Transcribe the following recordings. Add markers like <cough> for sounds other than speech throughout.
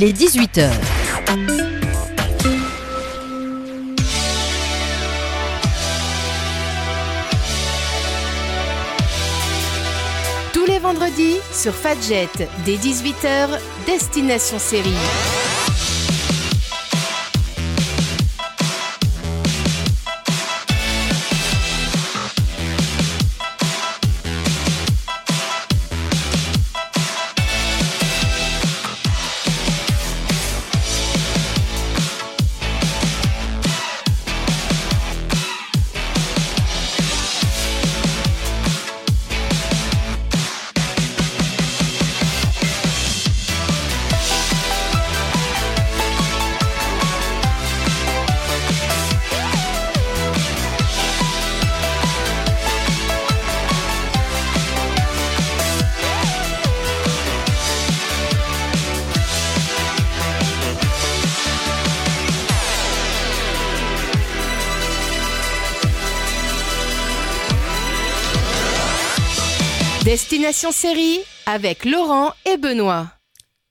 Il est 18h. Tous les vendredis, sur Fadjet, dès 18h, Destination Série. Destination Série avec Laurent et Benoît.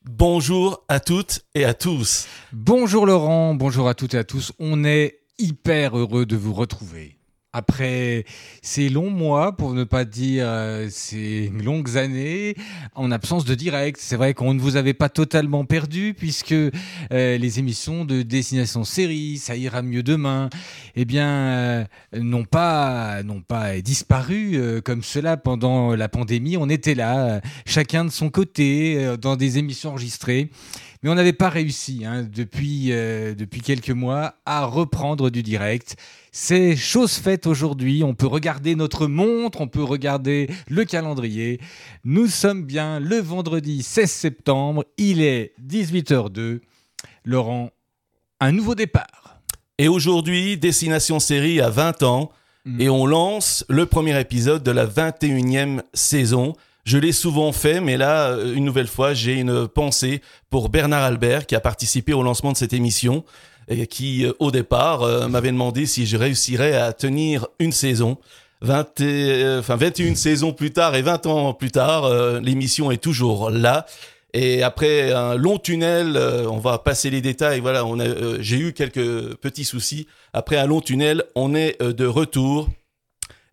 Bonjour à toutes et à tous. Bonjour Laurent, bonjour à toutes et à tous. On est hyper heureux de vous retrouver. Après ces longs mois, pour ne pas dire euh, ces <laughs> longues années, en absence de direct, c'est vrai qu'on ne vous avait pas totalement perdu puisque euh, les émissions de Destination Série, ça ira mieux demain, eh bien, euh, n'ont pas, pas disparu euh, comme cela pendant la pandémie. On était là, chacun de son côté, dans des émissions enregistrées. Mais on n'avait pas réussi hein, depuis, depuis quelques mois à reprendre du direct. C'est chose faite aujourd'hui. On peut regarder notre montre, on peut regarder le calendrier. Nous sommes bien le vendredi 16 septembre. Il est 18h02. Laurent, un nouveau départ. Et aujourd'hui, Destination Série a 20 ans Mm. et on lance le premier épisode de la 21e saison. Je l'ai souvent fait, mais là, euh, une nouvelle fois, j'ai une pensée pour Bernard Albert qui a participé au lancement de cette émission qui, euh, au départ, euh, m'avait demandé si je réussirais à tenir une saison. 20 et- euh, enfin, 21 saisons plus tard et 20 ans plus tard, euh, l'émission est toujours là. Et après un long tunnel, euh, on va passer les détails. Voilà, on a, euh, j'ai eu quelques petits soucis. Après un long tunnel, on est de retour.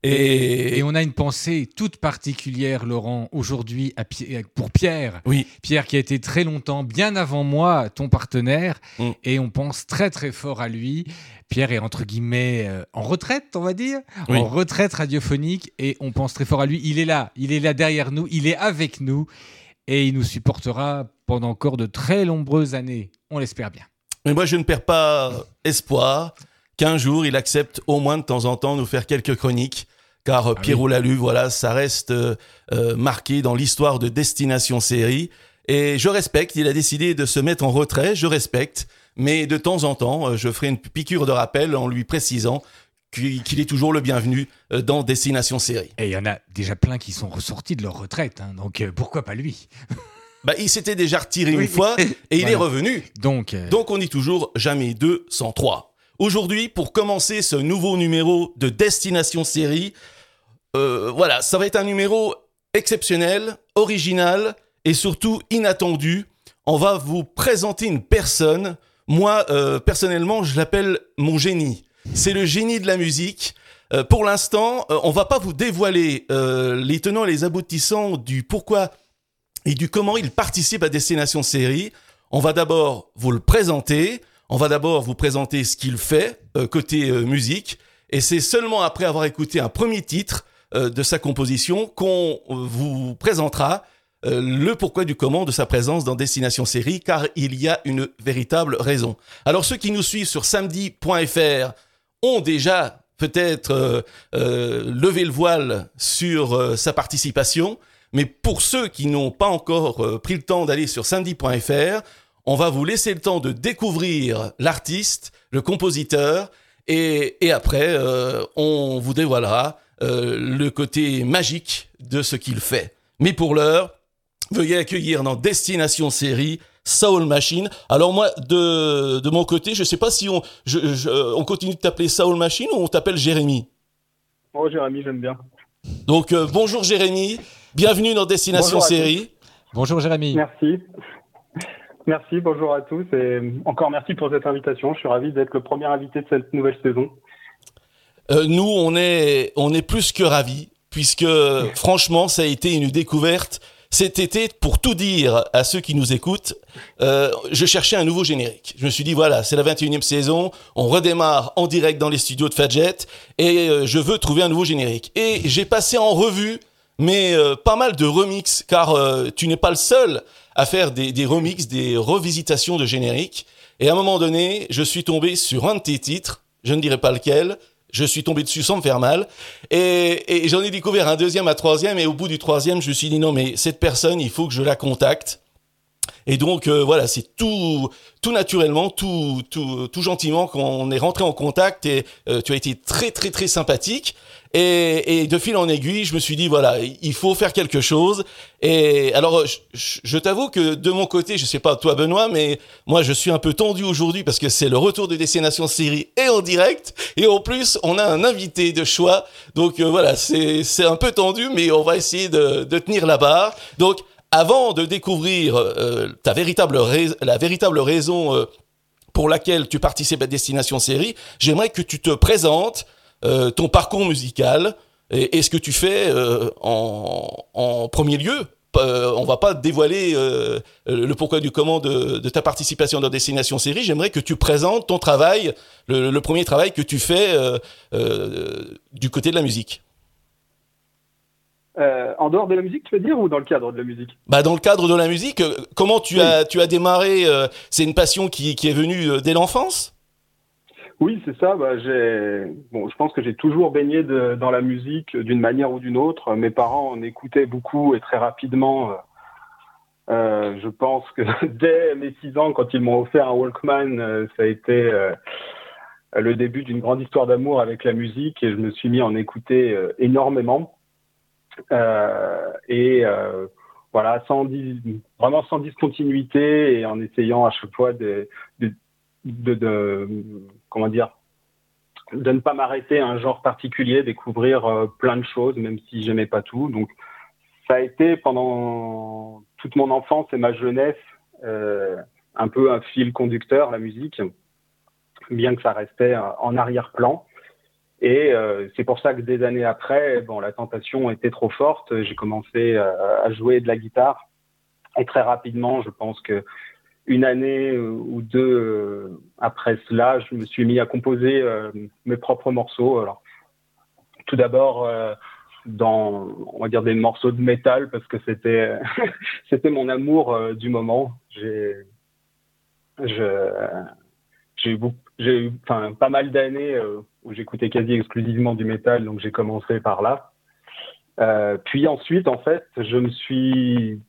Et, Et on a une pensée toute particulière, Laurent, aujourd'hui Pi- pour Pierre. oui, Pierre qui a été très longtemps, bien avant moi, ton partenaire. Mm. Et on pense très très fort à lui. Pierre est entre guillemets euh, en retraite, on va dire, Oui. en retraite radiophonique. Et on pense très fort à lui. Il est là, il est là derrière nous, il est avec nous. Et il nous supportera pendant encore de très nombreuses années. On l'espère bien. mais moi je ne perds pas espoir qu'un jour il accepte au moins de temps en temps nous faire quelques chroniques. Car euh, Ah Pierrot Lalu, voilà, ça reste euh, euh, marqué dans l'histoire de Destination Série. Et je respecte, il a décidé de se mettre en retrait, je respecte. Mais de temps en temps, euh, je ferai une piqûre de rappel en lui précisant qu'il est toujours le bienvenu dans Destination Série. Et il y en a déjà plein qui sont ressortis de leur retraite. hein. donc pourquoi pas lui? <laughs> Bah, il s'était déjà retiré Oui. une fois et il <laughs> Voilà. est revenu. Donc, euh, Donc on dit toujours jamais deux sans trois. Aujourd'hui, pour commencer ce nouveau numéro de Destination Série, euh, voilà, ça va être un numéro exceptionnel, original et surtout inattendu. On va vous présenter une personne. Moi, euh, personnellement, je l'appelle mon génie. C'est le génie de la musique. Euh, pour l'instant, on va pas vous dévoiler les tenants et les aboutissants du pourquoi et du comment il participe à Destination Série. On va d'abord vous le présenter. On va d'abord vous présenter ce qu'il fait euh, côté euh, musique. Et c'est seulement après avoir écouté un premier titre euh, de sa composition qu'on euh, vous présentera euh, le pourquoi du comment de sa présence dans Destination Série, car il y a une véritable raison. Alors ceux qui nous suivent sur samedi.fr ont déjà peut-être euh, levé le voile sur sa participation, mais pour ceux qui n'ont pas encore pris le temps d'aller sur samedi.fr, on va vous laisser le temps de découvrir l'artiste, le compositeur, et, et après, euh, on vous dévoilera euh, le côté magique de ce qu'il fait. Mais pour l'heure, veuillez accueillir dans Destination Série Soul Machine. Alors moi, de, de mon côté, je sais pas si on, je, je- on continue de t'appeler Soul Machine ou on t'appelle Jérémy. Oh, Jérémy, j'aime bien. Donc euh, bonjour Jérémy, bienvenue dans Destination Bonjour Série. bonjour Jérémy. Merci. Merci, bonjour à tous et encore merci pour cette invitation. Je suis ravi d'être le premier invité de cette nouvelle saison. Euh, nous, on est, on est plus que ravis, puisque franchement, ça a été une découverte. Cet été, pour tout dire à ceux qui nous écoutent, euh, je cherchais un nouveau générique. Je me suis dit, voilà, c'est la 21e saison, on redémarre en direct dans les studios de Fadjet, et euh, je veux trouver un nouveau générique. Et j'ai passé en revue, mais pas mal de remix, car tu n'es pas le seul à faire des, des remixes, des revisitations de génériques. Et à un moment donné, je suis tombé sur un de tes titres, je ne dirai pas lequel, je suis tombé dessus sans me faire mal. Et, et j'en ai découvert un deuxième, un troisième. Et au bout du troisième, je me suis dit non, mais cette personne, il faut que je la contacte. Et donc euh, voilà, c'est tout, tout naturellement, tout, tout, tout gentiment qu'on est rentré en contact. Et euh, tu as été très, très, très sympathique. Et, et, de fil en aiguille, je me suis dit voilà, il faut faire quelque chose. Et alors, je, je t'avoue que de mon côté, je sais pas toi Benoît, mais moi je suis un peu tendu aujourd'hui parce que c'est le retour de Destination Série et en direct. Et en plus, on a un invité de choix. Donc euh, voilà, c'est c'est un peu tendu, mais on va essayer de, de tenir la barre. Donc avant de découvrir euh, véritable la véritable raison euh, pour laquelle tu participes à Destination Série, j'aimerais que tu te présentes euh, ton parcours musical et, ce que tu fais euh, en, premier lieu. Euh, on va pas dévoiler euh, le pourquoi du comment de, ta participation dans Destination Série. J'aimerais que tu présentes ton travail, le premier travail que tu fais du côté de la musique. Euh, en dehors de la musique, tu veux dire, ou dans le cadre de la musique? Bah dans le cadre de la musique. Comment tu oui. as tu as démarré euh, C'est une passion qui, qui est venue dès l'enfance? Oui, c'est ça. Bah, j'ai, bon, je pense que j'ai toujours baigné de, dans la musique d'une manière ou d'une autre. Mes parents en écoutaient beaucoup et très rapidement. Euh, je pense que <laughs> dès mes six ans, quand ils m'ont offert un Walkman, euh, ça a été euh, le début d'une grande histoire d'amour avec la musique et je me suis mis à en écouter euh, énormément. Euh, et voilà, sans vraiment sans discontinuité et en essayant à chaque fois de, de de, de, comment dire de ne pas m'arrêter à un genre particulier, découvrir euh, plein de choses, même si j'aimais pas tout. Donc ça a été pendant toute mon enfance et ma jeunesse euh, un peu un fil conducteur la musique, bien que ça restait en arrière-plan. Et euh, c'est pour ça que des années après, bon, la tentation était trop forte. J'ai commencé à jouer de la guitare et très rapidement, je pense que une année ou deux après cela, je me suis mis à composer euh, mes propres morceaux. Alors, tout d'abord euh, dans, on va dire, des morceaux de métal parce que c'était, <laughs> c'était mon amour euh, du moment. J'ai, j'ai eu, enfin, pas mal d'années où j'écoutais quasi exclusivement du métal, donc j'ai commencé par là. puis ensuite, en fait, je me suis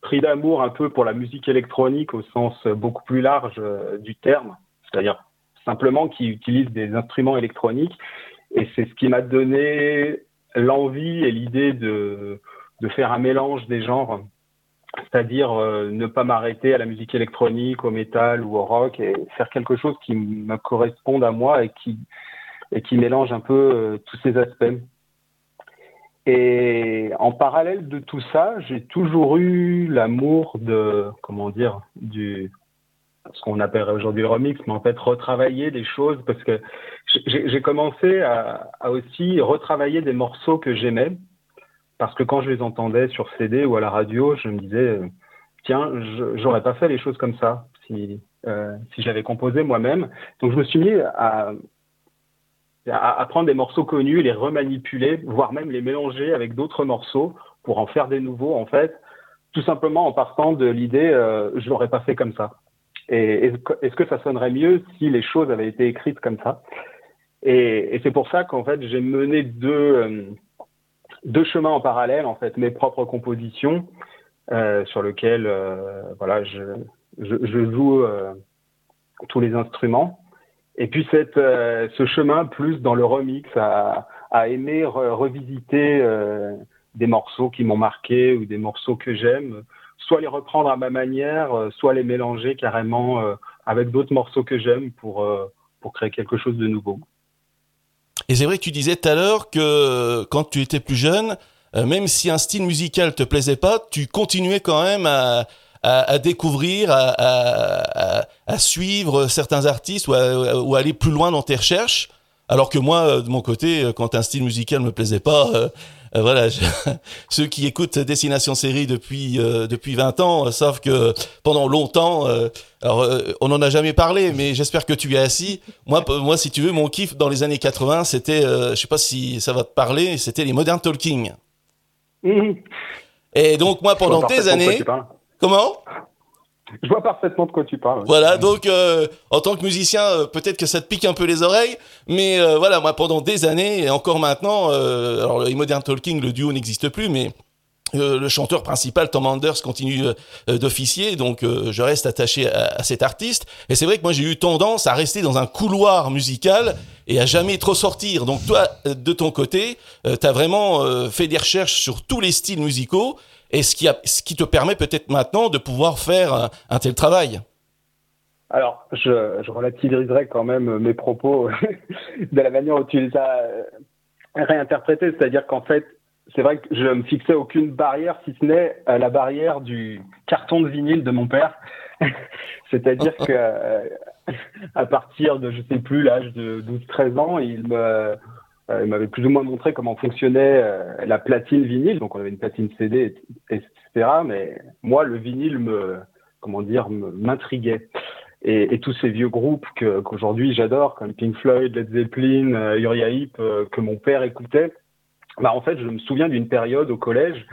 pris d'amour un peu pour la musique électronique au sens beaucoup plus large euh, du terme, c'est-à-dire simplement qui utilise des instruments électroniques. Et c'est ce qui m'a donné l'envie et l'idée de, de faire un mélange des genres, c'est-à-dire euh, ne pas m'arrêter à la musique électronique, au métal ou au rock, et faire quelque chose qui me corresponde à moi et qui, et qui mélange un peu euh, tous ces aspects. Et en parallèle de tout ça, j'ai toujours eu l'amour de, comment dire, du, ce qu'on appellerait aujourd'hui le remix, mais en fait retravailler des choses parce que j'ai commencé à, aussi retravailler des morceaux que j'aimais parce que quand je les entendais sur CD ou à la radio, je me disais tiens, j'aurais pas fait les choses comme ça euh, si j'avais composé moi-même. Donc je me suis mis à, à, prendre des morceaux connus, les remanipuler, voire même les mélanger avec d'autres morceaux pour en faire des nouveaux, en fait, tout simplement en partant de l'idée euh, je l'aurais pas fait comme ça. Et est-ce que ça sonnerait mieux si les choses avaient été écrites comme ça? Et, c'est pour ça qu'en fait j'ai mené deux euh, deux chemins en parallèle, en fait, mes propres compositions euh, sur lesquelles voilà je, joue tous les instruments et puis euh, ce chemin plus dans le remix, à, aimer re revisiter euh, des morceaux qui m'ont marqué ou des morceaux que j'aime, soit les reprendre à ma manière, euh, soit les mélanger carrément avec d'autres morceaux que j'aime pour, pour créer quelque chose de nouveau. Et c'est vrai que tu disais tout à l'heure que quand tu étais plus jeune, même si un style musical te plaisait pas, tu continuais quand même à, à, découvrir, à, suivre certains artistes ou, ou aller plus loin dans tes recherches. Alors que moi, de mon côté, quand un style musical me plaisait pas, euh, voilà, <laughs> ceux qui écoutent Destination Série depuis euh, depuis 20 ans euh, savent que pendant longtemps, alors on n'en a jamais parlé, mais j'espère que tu es assis. Moi, moi, si tu veux, mon kiff dans les années 80, c'était, je sais pas si ça va te parler, c'était les Modern Talking. Mmh. Et donc moi, pendant des années, comment? Je vois parfaitement de quoi tu parles. Voilà, donc euh, en tant que musicien, euh, peut-être que ça te pique un peu les oreilles, mais euh, voilà, moi pendant des années et encore maintenant, alors le Modern Talking, le duo n'existe plus, mais le chanteur principal, Tom Anders, continue d'officier, donc je reste attaché à, cet artiste. Et c'est vrai que moi j'ai eu tendance à rester dans un couloir musical et à jamais trop sortir. Donc toi, de ton côté, tu as vraiment fait des recherches sur tous les styles musicaux et ce qui, a, ce qui te permet peut-être maintenant de pouvoir faire un, tel travail. Alors, je, je, relativiserai quand même mes propos <laughs> de la manière dont tu les as euh, réinterprétés, c'est-à-dire qu'en fait, c'est vrai que je me fixais aucune barrière, si ce n'est euh, la barrière du carton de vinyle de mon père. <laughs> c'est-à-dire <laughs> que euh, à partir de, je sais plus, l'âge de 12-13 ans, il me il m'avait plus ou moins montré comment fonctionnait euh, la platine vinyle. Donc, on avait une platine CD, etc. Mais moi, le vinyle me, comment dire, m'intriguait. Et, tous ces vieux groupes qu'aujourd'hui j'adore, comme Pink Floyd, Led Zeppelin, euh, Uriah Heep, que mon père écoutait, bah en fait, je me souviens d'une période au collège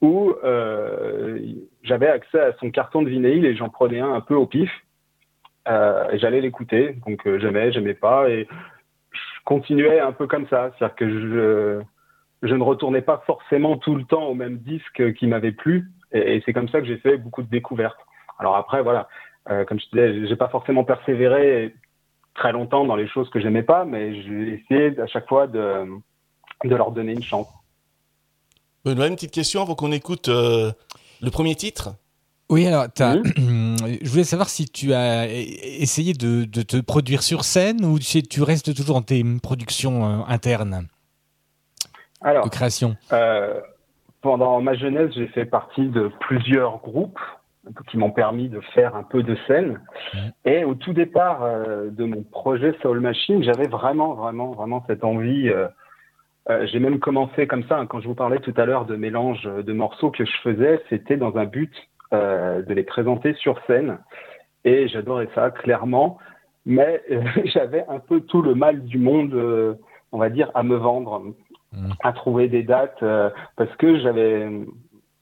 où euh, j'avais accès à son carton de vinyle et j'en prenais un un peu au pif. Euh, j'allais l'écouter, donc j'aimais, j'aimais pas, et continuais un peu comme ça. C'est-à-dire que je, je ne retournais pas forcément tout le temps au même disque qui m'avait plu. Et, c'est comme ça que j'ai fait beaucoup de découvertes. Alors après, voilà, euh, comme je disais, j'ai pas forcément persévéré très longtemps dans les choses que j'aimais pas, mais j'ai essayé à chaque fois de, de leur donner une chance. Benoît, une petite question avant qu'on écoute euh, le premier titre? Oui, alors, <clears throat> je voulais savoir si tu as essayé de, te produire sur scène ou si tu restes toujours dans tes productions euh, internes alors, de création. Euh, pendant ma jeunesse, j'ai fait partie de plusieurs groupes qui m'ont permis de faire un peu de scène. Et au tout départ euh, de mon projet Soul Machine, j'avais vraiment, vraiment, vraiment cette envie. j'ai même commencé comme ça, hein, quand je vous parlais tout à l'heure de mélange de morceaux que je faisais, c'était dans un but de les présenter sur scène. Et j'adorais ça, clairement. Mais euh, <laughs> j'avais un peu tout le mal du monde, euh, on va dire, à me vendre, mmh. à trouver des dates, parce que j'avais,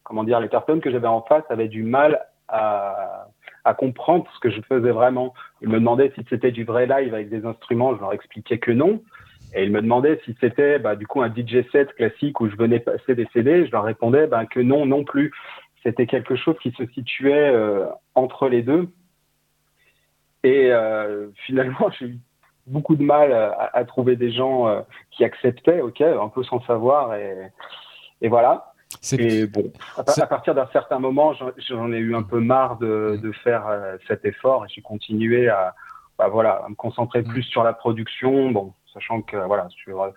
comment dire, les personnes que j'avais en face avaient du mal à, à comprendre ce que je faisais vraiment. Ils me demandaient si c'était du vrai live avec des instruments, je leur expliquais que non. Et ils me demandaient si c'était bah, du coup un DJ set classique où je venais passer des CD, je leur répondais bah, que non non plus c'était quelque chose qui se situait euh, entre les deux. Et euh, <laughs> finalement, j'ai eu beaucoup de mal à, trouver des gens euh, qui acceptaient, ok, un peu sans savoir, et, et voilà. Et bon, à, partir d'un certain moment, j'en ai eu un peu marre de, de faire cet effort et j'ai continué à, bah, voilà, à me concentrer plus sur la production, bon, sachant que voilà, sur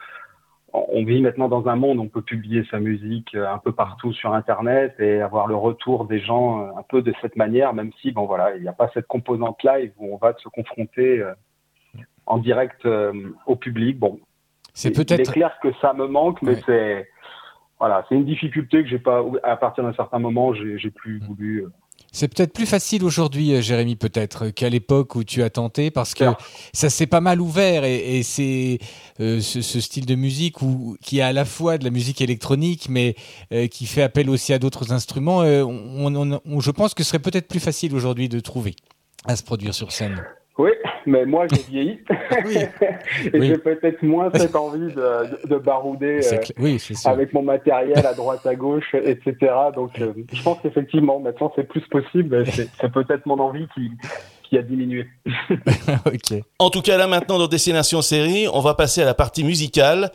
on vit maintenant dans un monde où on peut publier sa musique euh, un peu partout sur Internet et avoir le retour des gens euh, un peu de cette manière, même si, bon voilà, il n'y a pas cette composante live où on va se confronter euh, en direct au public. Bon, c'est peut-être. Il est clair que ça me manque, mais c'est voilà, c'est une difficulté que j'ai pas. À partir d'un certain moment, j'ai plus mm. voulu c'est peut-être plus facile aujourd'hui, euh, Jérémy, peut-être, qu'à l'époque où tu as tenté, parce que ça s'est pas mal ouvert et, c'est euh, ce, style de musique où, qui est à la fois de la musique électronique, mais euh, qui fait appel aussi à d'autres instruments. je pense que ce serait peut-être plus facile aujourd'hui de trouver à se produire sur scène. Oui, mais moi j'ai vieilli. <laughs> et j'ai peut-être moins cette envie de, de, barouder euh, avec mon matériel à droite, à gauche, etc. Donc euh, je pense qu'effectivement, maintenant c'est plus possible. C'est peut-être mon envie qui, qui a diminué. <laughs> En tout cas, là maintenant dans Destination Série, on va passer à la partie musicale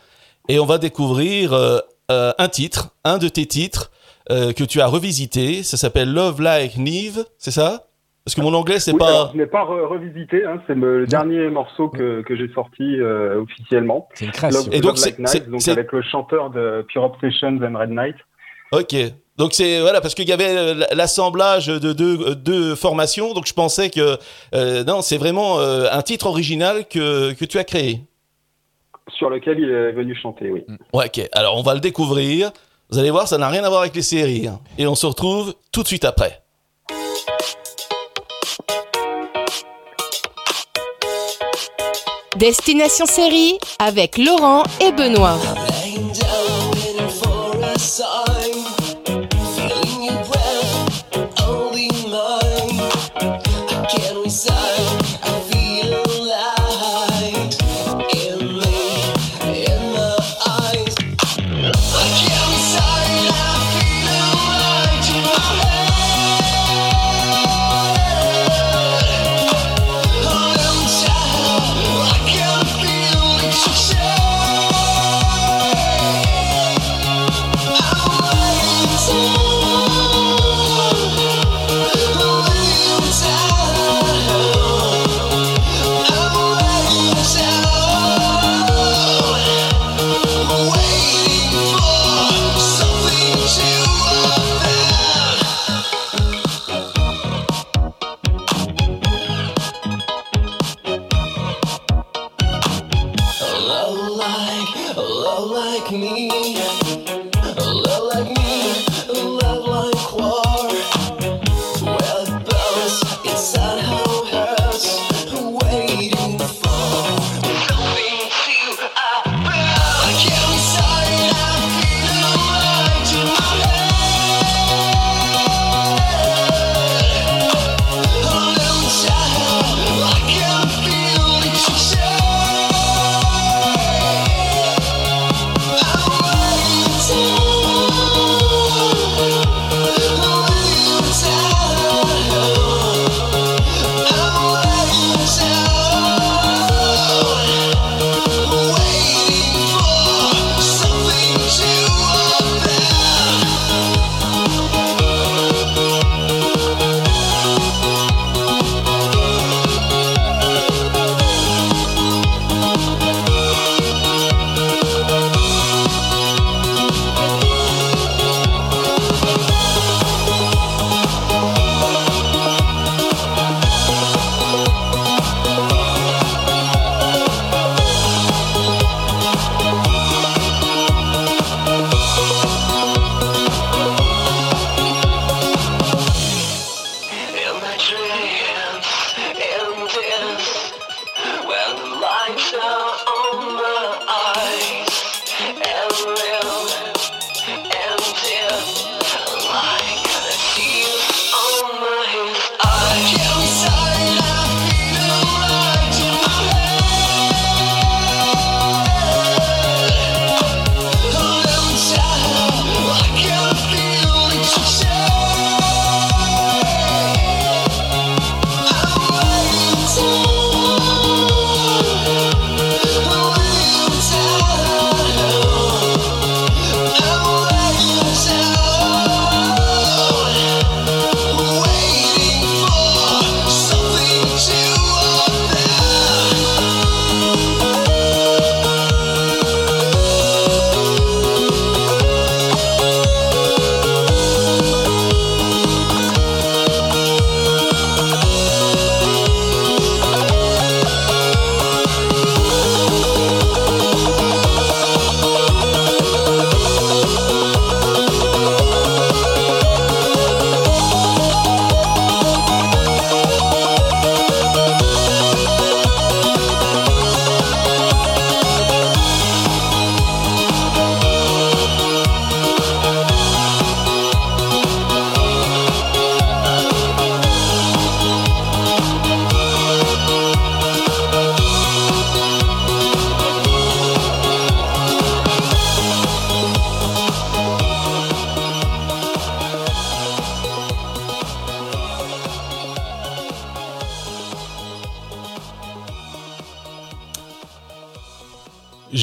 et on va découvrir euh, un titre, un de tes titres que tu as revisité. Ça s'appelle Love Like Neve, c'est ça? Parce que mon anglais, c'est pas. je n'ai pas revisité. Hein, c'est le dernier morceau que, que j'ai sorti euh, officiellement. C'est une création. et donc, c'est avec le chanteur de Pure Obsessions and Red Night. Ok. Donc c'est voilà parce qu'il y avait euh, l'assemblage de deux, deux, formations, donc je pensais que euh, non, c'est vraiment euh, un titre original que, que tu as créé. Sur lequel il est venu chanter, oui. Ouais, ok. Alors on va le découvrir. Vous allez voir, ça n'a rien à voir avec les séries. Hein. Et on se retrouve tout de suite après. Destination série avec Laurent et Benoît.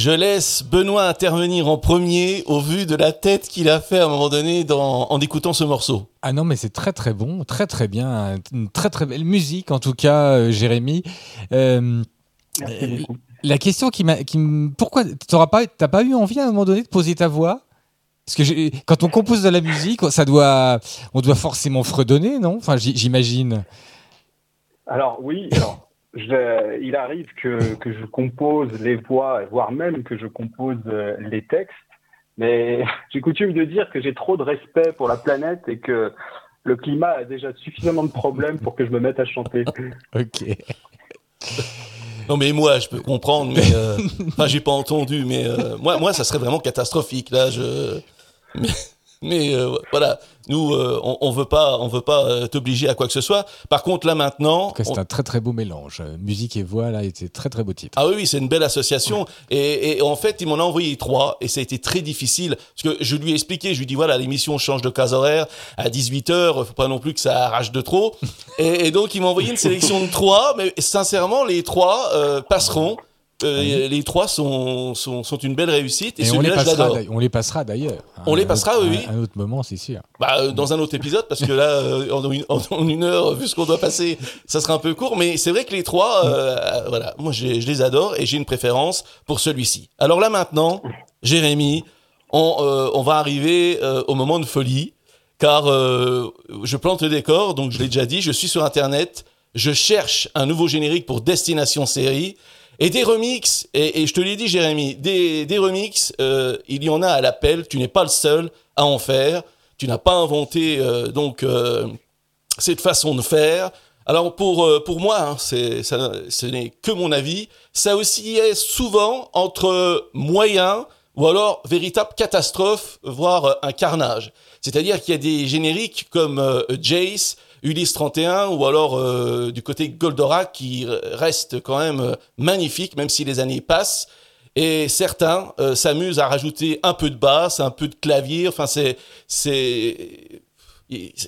Je laisse Benoît intervenir en premier au vu de la tête qu'il a fait à un moment donné en écoutant ce morceau. Ah non, mais c'est très très bon, très très bien, une très très belle musique en tout cas, euh, Jérémy. Euh, la question qui m'a, qui pourquoi t'auras pas, t'as pas eu envie à un moment donné de poser ta voix? Parce que quand on compose de la musique, ça doit, on doit forcément fredonner, non? Enfin, j'imagine. Alors oui, alors, je- il arrive que, que je compose les voix, voire même que je compose euh, les textes, mais <laughs> j'ai coutume de dire que j'ai trop de respect pour la planète et que le climat a déjà suffisamment de problèmes pour que je me mette à chanter. <laughs> Ok. Non mais moi je peux comprendre mais euh, enfin j'ai pas entendu mais euh, moi moi ça serait vraiment catastrophique là je mais, mais, euh, voilà nous euh, on, on veut pas on veut pas euh, t'obliger à quoi que ce soit par contre là maintenant c'est on- un très très beau mélange. Euh, Musique et voix, là, c'est très très beau titre. ah oui, oui, c'est une belle association. Et, et en fait, il m'en a envoyé trois. Et ça a été très difficile. Parce que je lui ai expliqué, je lui ai dit, voilà, l'émission change de case horaire à 18h. Faut pas non plus que ça arrache de trop. <laughs> Et, et donc, il m'a envoyé une sélection de trois. Mais sincèrement, les trois euh, passeront. Euh, Les trois sont, sont, sont une belle réussite. Et, Et on les, passera, on les passera d'ailleurs. On les passera, autre- oui, à Un autre moment, c'est sûr. Bah, euh, dans un autre épisode, parce que là, euh, en, une, en- en une heure, vu ce qu'on doit passer, ça sera un peu court. Mais c'est vrai que les trois, euh, voilà, moi je les adore et j'ai une préférence pour celui-ci. Alors là maintenant, Jérémy, on, on va arriver au moment de folie, car je plante le décor, donc je l'ai déjà dit, je suis sur Internet, je cherche un nouveau générique pour Destination Série. Et des remixes, et, je te l'ai dit Jérémy, des, des remixes, euh, il y en a à l'appel, tu n'es pas le seul à en faire, tu n'as pas inventé euh, donc euh, cette façon de faire. Alors pour, pour moi, hein, ça, ce n'est que mon avis, ça aussi est souvent entre moyen ou alors véritable catastrophe, voire un carnage. C'est-à-dire qu'il y a des génériques comme Jace, Ulysse 31 ou alors euh, du côté Goldorak qui reste quand même euh, magnifique même si les années passent. Et certains euh, s'amusent à rajouter un peu de basse, un peu de clavier. Enfin, c'est c'est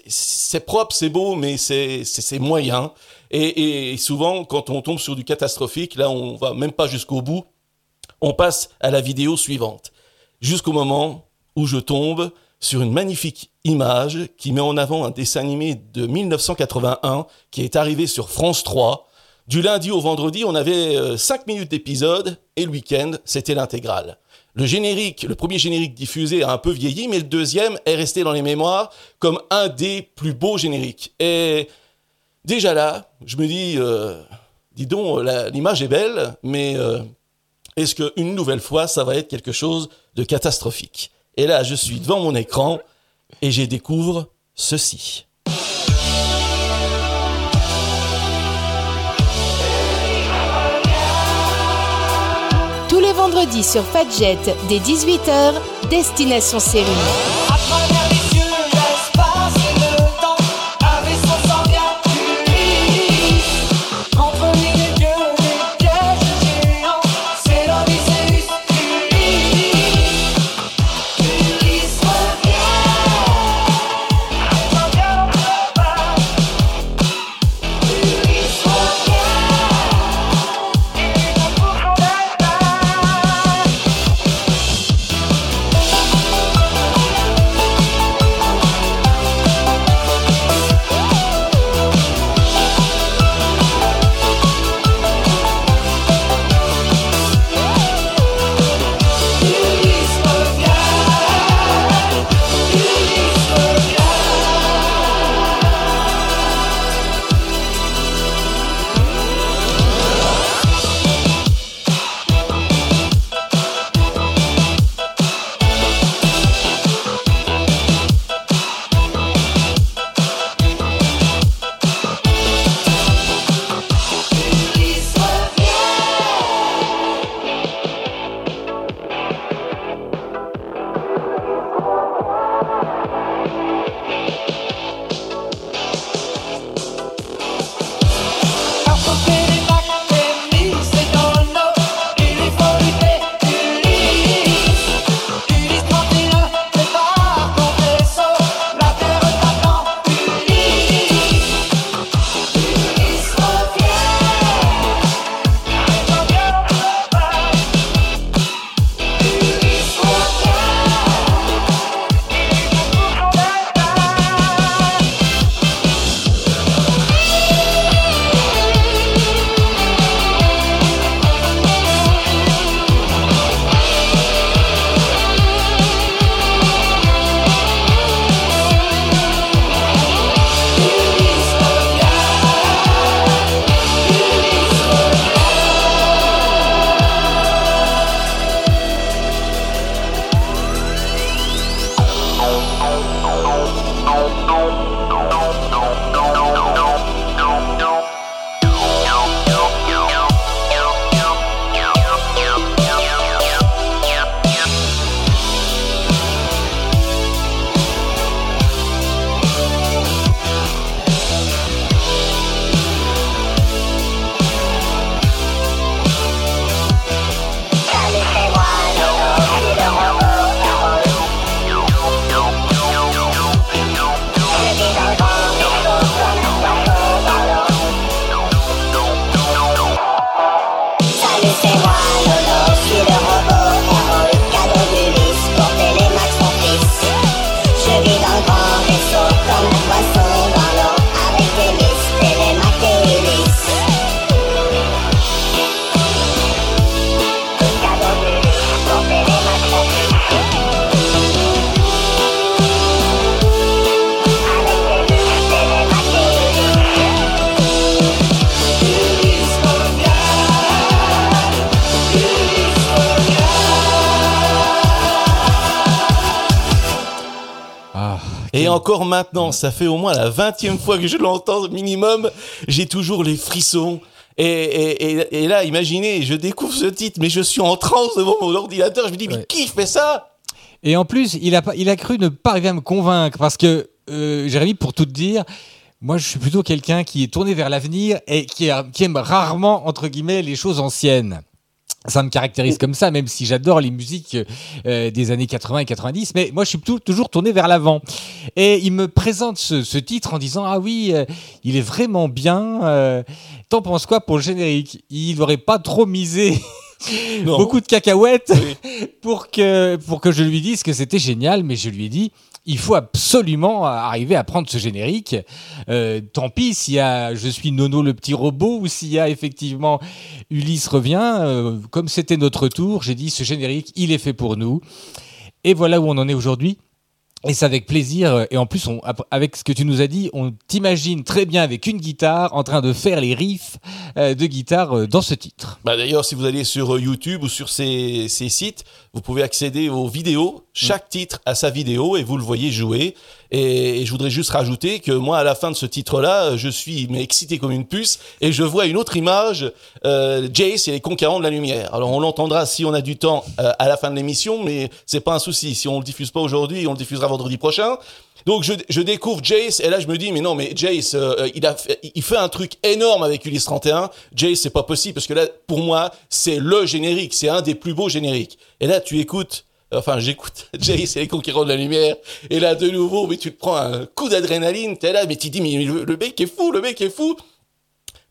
c'est propre, c'est beau, mais c'est moyen. Et, et souvent, quand on tombe sur du catastrophique, là, on va même pas jusqu'au bout. On passe à la vidéo suivante, jusqu'au moment où je tombe sur une magnifique image qui met en avant un dessin animé de 1981 qui est arrivé sur France 3. Du lundi au vendredi, on avait 5 minutes d'épisode et le week-end, c'était l'intégrale. Le générique, le premier générique diffusé a un peu vieilli, mais le deuxième est resté dans les mémoires comme un des plus beaux génériques. Et déjà là, je me dis, euh, dis donc, l'image est belle, mais euh, est-ce qu'une nouvelle fois, ça va être quelque chose de catastrophique? Et là, je suis devant mon écran et j'ai découvre ceci. Tous les vendredis sur Fadjet dès 18h, Destination Série. Encore maintenant, ça fait au moins la vingtième fois que je l'entends minimum, j'ai toujours les frissons. Et, et, et, et là, imaginez, je découvre ce titre, mais je suis en transe devant mon ordinateur. Je me dis, mais qui fait ça? Et en plus, il a, pas, il a cru ne pas arriver à me convaincre parce que, euh, Jérémy, pour tout te dire, moi je suis plutôt quelqu'un qui est tourné vers l'avenir et qui, qui aime rarement, entre guillemets, les choses anciennes. Ça me caractérise comme ça, même si j'adore les musiques euh, des années 80 et 90, mais moi je suis plutôt- toujours tourné vers l'avant. Et il me présente ce, ce titre en disant Ah oui, euh, il est vraiment bien. euh, T'en penses quoi pour le générique? Il n'aurait pas trop misé <laughs> <laughs> Non. beaucoup de cacahuètes Oui. <laughs> pour que, pour que je lui dise que c'était génial, mais je lui ai dit, il faut absolument arriver à prendre ce générique. Euh, tant pis s'il y a Je suis Nono le petit robot ou s'il y a effectivement Ulysse revient. Euh, comme c'était notre tour, j'ai dit, ce générique, il est fait pour nous. Et voilà où on en est aujourd'hui. Et c'est avec plaisir. Et en plus, on, avec ce que tu nous as dit, on t'imagine très bien avec une guitare en train de faire les riffs euh, de guitare euh, dans ce titre. Bah D'ailleurs, si vous allez sur euh, YouTube ou sur ces, ces sites, vous pouvez accéder aux vidéos. Chaque titre a sa vidéo et vous le voyez jouer. Et, et je voudrais juste rajouter que moi, à la fin de ce titre-là, je suis mais excité comme une puce et je vois une autre image, euh, Jace et les conquérants de la lumière. Alors on l'entendra si on a du temps euh, à la fin de l'émission, mais c'est pas un souci. Si on le diffuse pas aujourd'hui, on le diffusera vendredi prochain. Donc je, je découvre Jace et là je me dis mais non mais Jace euh, il a fait, il fait un truc énorme avec Ulysse 31. Jace c'est pas possible parce que là pour moi c'est le générique, c'est un des plus beaux génériques. Et là tu écoutes enfin j'écoute <laughs> Jace et les conquérants de la lumière et là de nouveau mais tu te prends un coup d'adrénaline, t'es là mais tu dis mais le, le mec est fou, le mec est fou.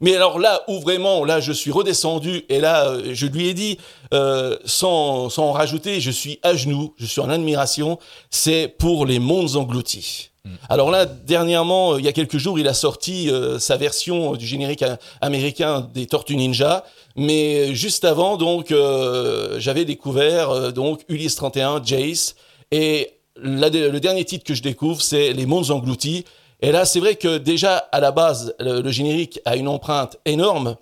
Mais alors là où vraiment, là je suis redescendu et là euh, je lui ai dit, euh, sans, sans en rajouter, je suis à genoux, je suis en admiration, c'est pour les mondes engloutis. Alors là, dernièrement, euh, il y a quelques jours, il a sorti euh, sa version du générique américain des Tortues Ninja. Mais juste avant, donc, euh, j'avais découvert euh, donc Ulysse 31, Jace, et le dernier titre que je découvre, c'est Les Mondes Engloutis. Et là, c'est vrai que déjà, à la base, le, générique a une empreinte énorme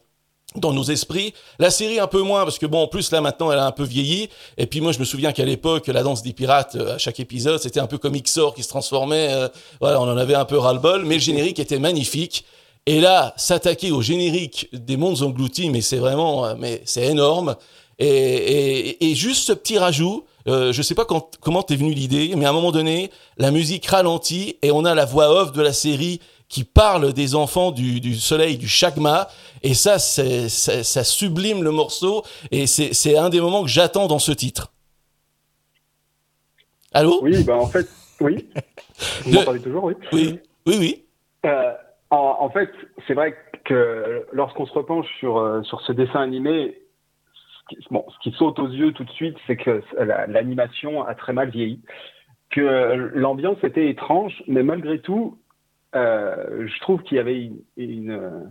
dans nos esprits. La série un peu moins, parce que bon, en plus, là, maintenant, elle a un peu vieilli. Et puis moi, je me souviens qu'à l'époque, la danse des pirates, euh, à chaque épisode, c'était un peu comme Xor qui se transformait. voilà, on en avait un peu ras-le-bol, mais le générique était magnifique. Et là, s'attaquer au générique des mondes engloutis, mais c'est vraiment, euh, mais c'est énorme. Et, et, et juste ce petit rajout, euh, je sais pas quand, comment t'es venu l'idée, mais à un moment donné, la musique ralentit et on a la voix off de la série qui parle des enfants du, du soleil, du chagma. Et ça, c'est, ça sublime le morceau. Et c'est, c'est un des moments que j'attends dans ce titre. Allô? Oui, bah en fait, oui. Vous m'entendez toujours, oui. Oui, oui, oui. Euh, en, en fait, c'est vrai que lorsqu'on se repenche sur, euh, sur ce dessin animé, ce qui, bon, ce qui saute aux yeux tout de suite, c'est que la- l'animation a très mal vieilli, que l'ambiance était étrange, mais malgré tout, euh, je trouve qu'il y avait une,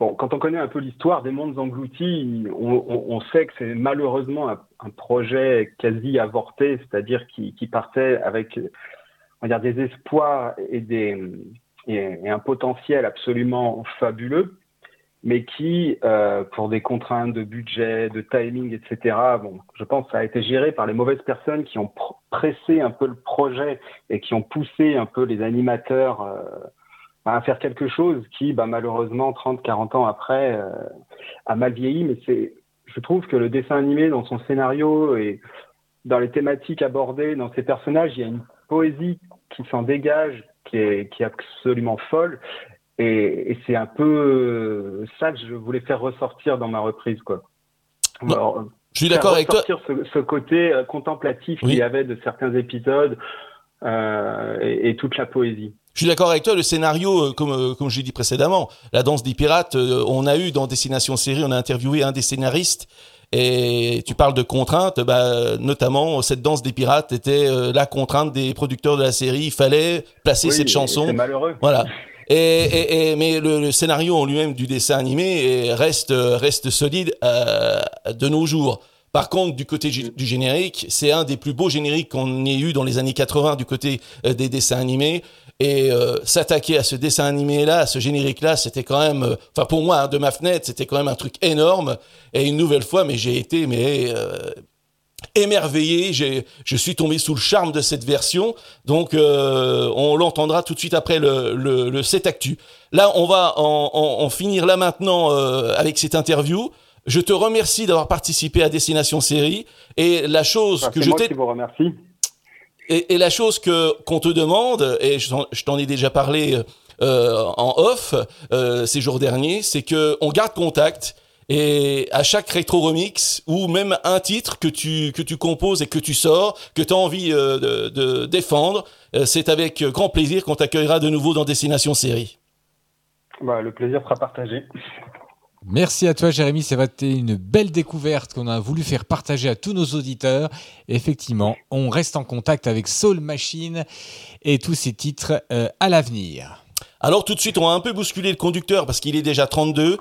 Bon, quand on connaît un peu l'histoire des mondes engloutis, on, sait que c'est malheureusement un, un projet quasi avorté, c'est-à-dire qui, qui partait avec on va dire, des espoirs et, des, et, un potentiel absolument fabuleux. mais qui, euh, pour des contraintes de budget, de timing, etc., bon, je pense que ça a été géré par les mauvaises personnes qui ont pr- pressé un peu le projet et qui ont poussé un peu les animateurs euh, à faire quelque chose qui, bah, malheureusement, 30, 40 ans après, euh, a mal vieilli. Mais je trouve que le dessin animé, dans son scénario et dans les thématiques abordées, dans ses personnages, il y a une poésie qui s'en dégage, qui est, qui est absolument folle. Et, et c'est un peu euh, ça que je voulais faire ressortir dans ma reprise, quoi. Alors, Je suis d'accord avec toi. ce, ce côté euh, contemplatif Oui. qu'il y avait de certains épisodes euh, et, et toute la poésie. Je suis d'accord avec toi, le scénario, euh, comme, euh, comme je l'ai dit précédemment, la danse des pirates, euh, on a eu dans Destination Série, on a interviewé un des scénaristes, et tu parles de contraintes, bah, notamment cette danse des pirates était euh, la contrainte des producteurs de la série, il fallait placer Oui, cette et chanson. C'est malheureux. Voilà. Et, et, et- mais le, le scénario en lui-même du dessin animé est- reste, reste solide euh, de nos jours. Par contre, du côté du générique, c'est un des plus beaux génériques qu'on ait eu dans les années 80 du côté euh, des dessins animés. Et euh, s'attaquer à ce dessin animé-là, à ce générique-là, c'était quand même, euh, enfin pour moi, hein, de ma fenêtre, c'était quand même un truc énorme. Et une nouvelle fois, mais j'ai été mais euh, émerveillé. J'ai, je suis tombé sous le charme de cette version. Donc, on l'entendra tout de suite après le, le, actu. Là, on va en, en, en finir là maintenant avec cette interview. Je te remercie d'avoir participé à Destination Série. Et la chose Enfin, que je t'ai vous remercie. et, et la chose que qu'on te demande, et je t'en- ai déjà parlé euh, en off euh, ces jours derniers, c'est que on garde contact et à chaque rétro remix ou même un titre que tu que tu composes et que tu sors, que tu as envie euh, de, de défendre, c'est avec grand plaisir qu'on t'accueillera de nouveau dans Destination Série. Bah, le plaisir sera partagé. Merci à toi, Jérémy. Ça va être une belle découverte qu'on a voulu faire partager à tous nos auditeurs. Effectivement, on reste en contact avec Soul Machine et tous ces titres euh, à l'avenir. Alors tout de suite, on va un peu bousculer le conducteur parce qu'il est déjà 32.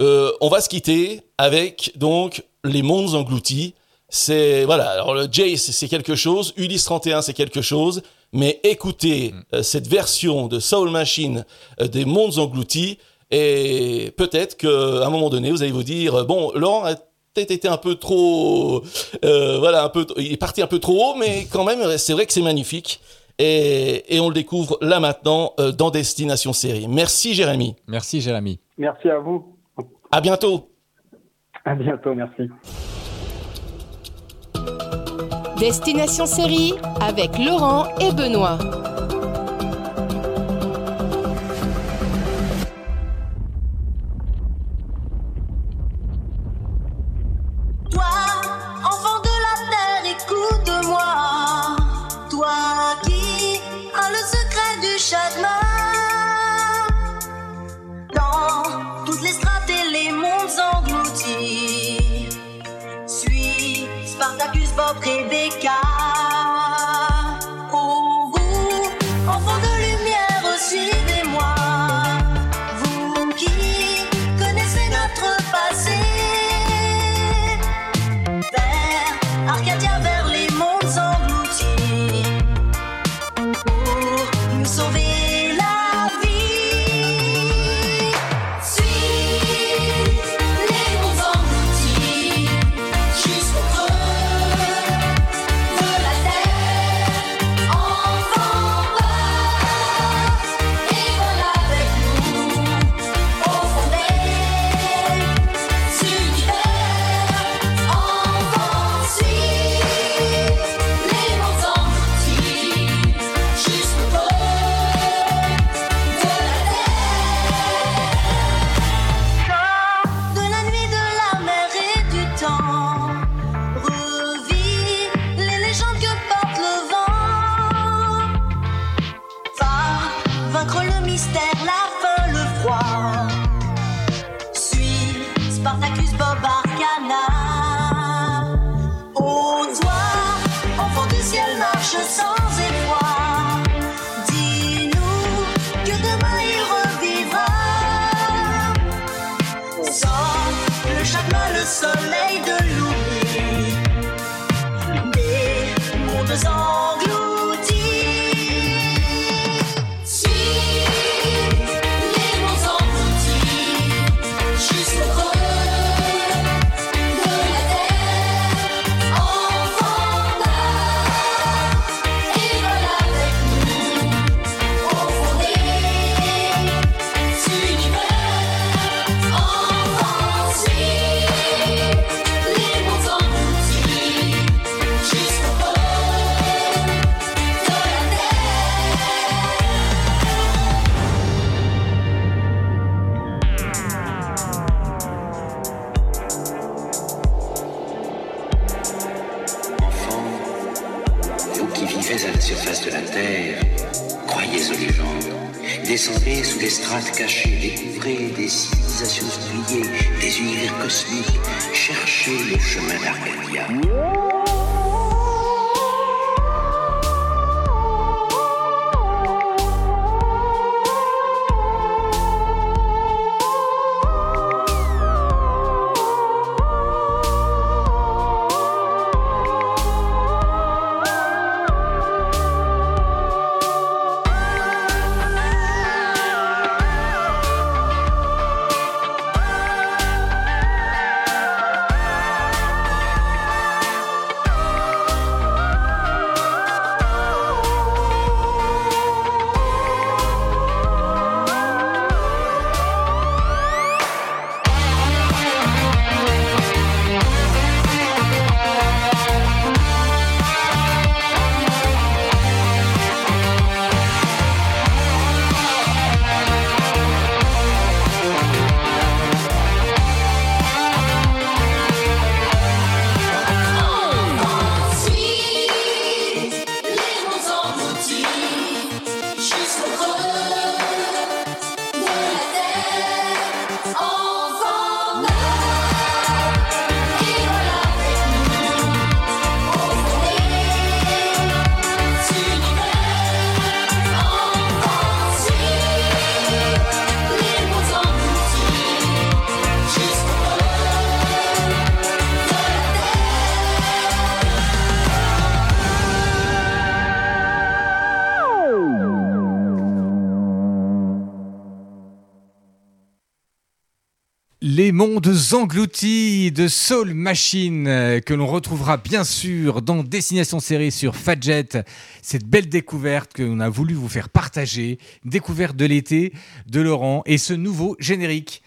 Euh, on va se quitter avec donc les mondes engloutis. C'est voilà. Alors le Jace c'est quelque chose, Ulysse 31 c'est quelque chose, mais écoutez euh, cette version de Soul Machine des mondes engloutis et peut-être qu'à un moment donné vous allez vous dire euh, bon Laurent a peut-être été un peu trop euh, voilà un peu il est parti un peu trop haut, mais quand même c'est vrai que c'est magnifique. Et, et on le découvre là maintenant euh, dans Destination Série. Merci Jérémy. Merci, Jérémy. Merci à vous. À bientôt. À bientôt. Merci. Destination Série avec Laurent et Benoît. Les mondes engloutis de Soul Machine euh, que l'on retrouvera bien sûr dans Destination Série sur Fadjet. Cette belle découverte que l'on a voulu vous faire partager, découverte de l'été de Laurent et ce nouveau générique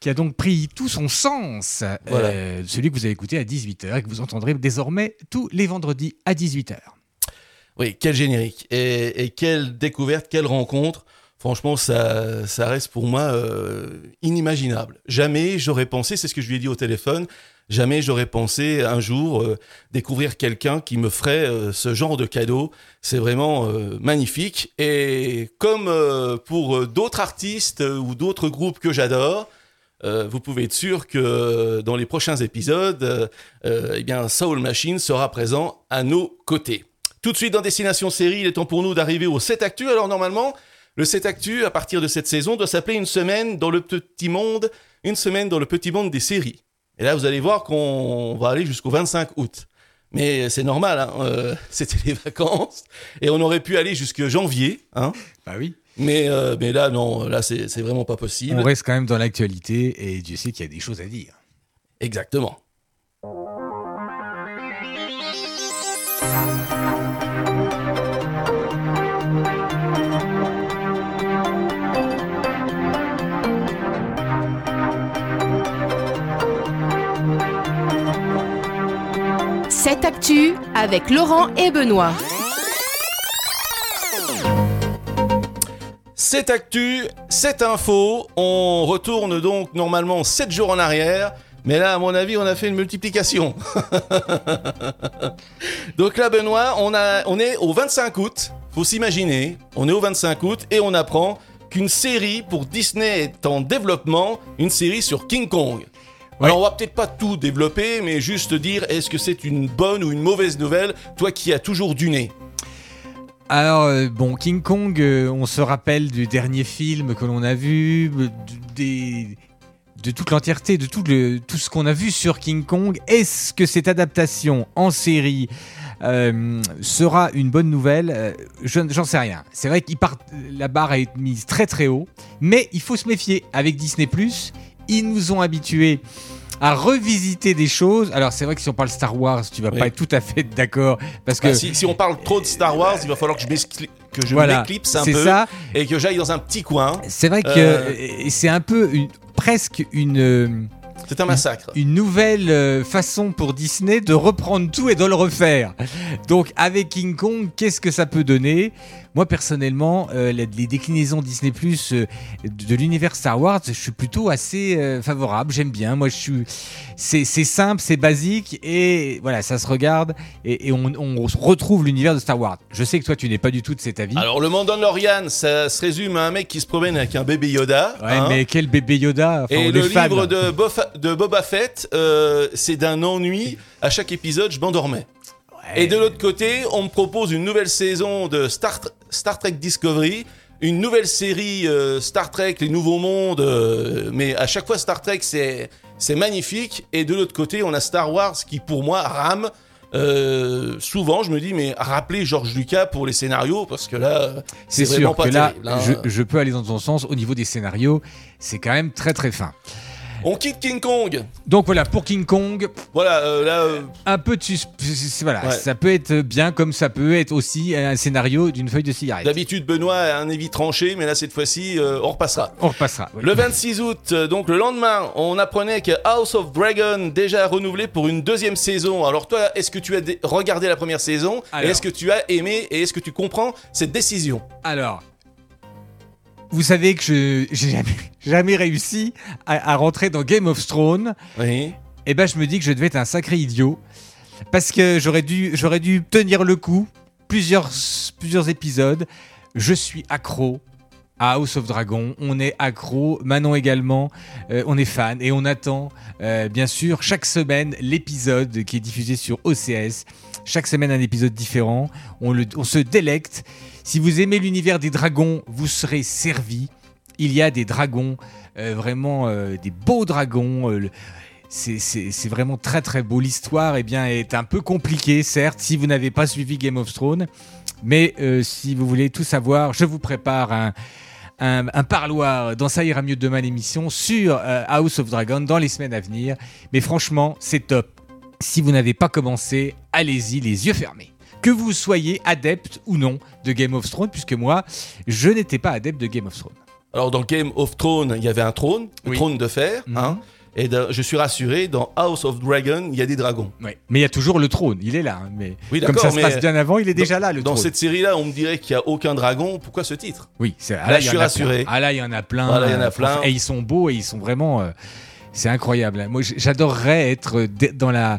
qui a donc pris tout son sens, Voilà. euh, celui que vous avez écouté à 18h et que vous entendrez désormais tous les vendredis à 18h. Oui, quel générique. Et, et quelle découverte, quelle rencontre. Franchement, ça, ça reste pour moi euh, inimaginable. Jamais j'aurais pensé, c'est ce que je lui ai dit au téléphone, jamais j'aurais pensé un jour euh, découvrir quelqu'un qui me ferait euh, ce genre de cadeau. C'est vraiment euh, magnifique. Et comme euh, pour d'autres artistes ou d'autres groupes que j'adore, euh, vous pouvez être sûr que dans les prochains épisodes, euh, eh bien, Soul Machine sera présent à nos côtés. Tout de suite dans Destination Série, il est temps pour nous d'arriver au 7 Actu. Alors normalement, le 7 Actu, à partir de cette saison, doit s'appeler une semaine dans le petit monde, une semaine dans le petit monde des séries. Et là, vous allez voir qu'on va aller jusqu'au 25 août. Mais c'est normal, hein, euh, <laughs> c'était les vacances, et on aurait pu aller jusque janvier, hein. Bah oui. Mais, euh, mais là, non, là, c'est c'est vraiment pas possible. On reste quand même dans l'actualité et Dieu sait qu'il y a des choses à dire. Exactement. Actu avec Laurent et Benoît. C'est actu, c'est info. On retourne donc normalement 7 jours en arrière. Mais là, à mon avis, on a fait une multiplication. <laughs> donc là, Benoît, on est au 25 août. Faut s'imaginer, on est au 25 août et on apprend qu'une série pour Disney est en développement, une série sur King Kong. Alors on va peut-être pas tout développer, mais juste dire est-ce que c'est une bonne ou une mauvaise nouvelle, toi qui as toujours du nez? Alors, euh, bon, King Kong, euh, on se rappelle du dernier film que l'on a vu, euh, des, de toute l'entièreté, de tout, le, tout ce qu'on a vu sur King Kong. Est-ce que cette adaptation en série euh, sera une bonne nouvelle? Euh, je- J'en sais rien. C'est vrai part, la barre est mise très très haut, mais il faut se méfier. Avec Disney+, ils nous ont habitués à revisiter des choses. Alors c'est vrai que si on parle Star Wars, tu vas Oui. pas être tout à fait d'accord parce que Bah, si, si on parle trop de Star Wars, il va falloir que je m'escli- que je voilà, m'éclipse un peu ça. et que j'aille dans un petit coin. C'est vrai que Euh. c'est un peu une, presque une, euh, C'est un massacre. une nouvelle euh, façon pour Disney de reprendre tout et de le refaire. Donc avec King Kong, qu'est-ce que ça peut donner? Moi personnellement, euh, les, les déclinaisons Disney Plus euh, de l'univers Star Wars, je suis plutôt assez euh, favorable. J'aime bien. Moi, je suis. C'est simple, c'est basique et voilà, ça se regarde et, et on, on retrouve l'univers de Star Wars. Je sais que toi, tu n'es pas du tout de cet avis. Alors, le Mandalorian, ça se résume à un mec qui se promène avec un bébé Yoda. ouais, hein. mais quel bébé Yoda? Enfin, Et le livre de, Bofa- de Boba Fett, c'est d'un ennui. À chaque épisode, je m'endormais. Et de l'autre côté, on me propose une nouvelle saison de Star, Star Trek Discovery, une nouvelle série euh, Star Trek, les nouveaux mondes. euh, mais à chaque fois, Star Trek, c'est c'est magnifique. Et de l'autre côté, on a Star Wars qui, pour moi, rame. Euh, souvent, je me dis, mais rappelez George Lucas pour les scénarios, parce que là, C'est vraiment sûr pas que là, hein. je, je peux aller dans ton sens au niveau des scénarios. C'est quand même très très fin. On quitte King Kong. Donc voilà, pour King Kong, Voilà, euh, là, euh, un peu de sus- c'est- c'est- voilà, Ouais. ça peut être bien comme ça peut être aussi un scénario d'une feuille de cigarette. d'habitude, Benoît a un évi tranché, mais là, cette fois-ci, euh, on repassera. On repassera. Le 26 août, donc le lendemain, on apprenait que House of Dragon déjà renouvelé pour une deuxième saison. Alors toi, est-ce que tu as dé- regardé la première saison? Alors. Est-ce que tu as aimé? Et est-ce que tu comprends cette décision? Alors, vous savez que je j'ai jamais, jamais réussi à, à rentrer dans Game of Thrones. Oui. Et ben, je me dis que je devais être un sacré idiot parce que j'aurais dû j'aurais dû tenir le coup plusieurs plusieurs épisodes. Je suis accro. À House of Dragon, on est accro, Manon également, euh, on est fan et on attend euh, bien sûr chaque semaine l'épisode qui est diffusé sur OCS. Chaque semaine un épisode différent, on, se délecte. Si vous aimez l'univers des dragons, vous serez servi. Il y a des dragons, euh, vraiment des beaux dragons. c'est- vraiment très très beau. L'histoire eh bien, est un peu compliquée, certes, si vous n'avez pas suivi Game of Thrones. Mais si vous voulez tout savoir, je vous prépare un, un, un parloir dans Ça ira mieux demain l'émission sur euh, House of Dragon dans les semaines à venir. Mais franchement, c'est top. Si vous n'avez pas commencé, allez-y les yeux fermés. Que vous soyez adepte ou non de Game of Thrones, puisque moi, je n'étais pas adepte de Game of Thrones. Alors dans Game of Thrones, il y avait un trône, le Oui. trône de fer. Mhm. hein. Et de- je suis rassuré, dans House of Dragon, il y a des dragons. Ouais. Mais il y a toujours le trône, il est là. hein, mais Oui, comme ça se passe bien avant, il est déjà là, le Dans trône. cette série-là, on me dirait qu'il n'y a aucun dragon. Pourquoi ce titre? Oui, c'est ah, Là, je suis a rassuré. plein. Ah là, il y en a plein. Voilà, il y en a euh, plein. Et ils sont beaux et ils sont vraiment. euh, c'est incroyable. hein. Moi, j'adorerais être d- dans la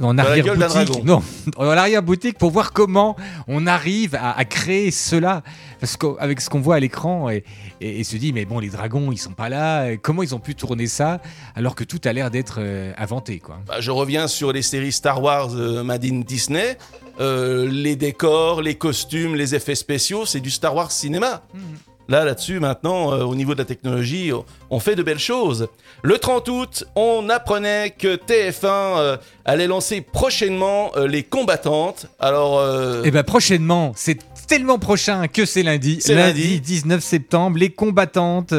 dans la l'arrière gueule d'un boutique. dragon. Non, dans l'arrière boutique pour voir comment on arrive à, à créer cela. Parce qu'avec ce qu'on voit à l'écran et, et, et se dit mais bon les dragons ils sont pas là. et Comment ils ont pu tourner ça alors que tout a l'air d'être euh, inventé quoi. Bah, je reviens sur les séries Star Wars euh, Made in Disney. Euh, les décors, les costumes, les effets spéciaux, c'est du Star Wars cinéma. Là, là-dessus, maintenant, euh, au niveau de la technologie, on- fait de belles choses. Le 30 août, on apprenait que TF1 euh, allait lancer prochainement euh, les combattantes. Alors, Et ben prochainement, c'est tellement prochain que c'est lundi. C'est lundi. 19 septembre, les combattantes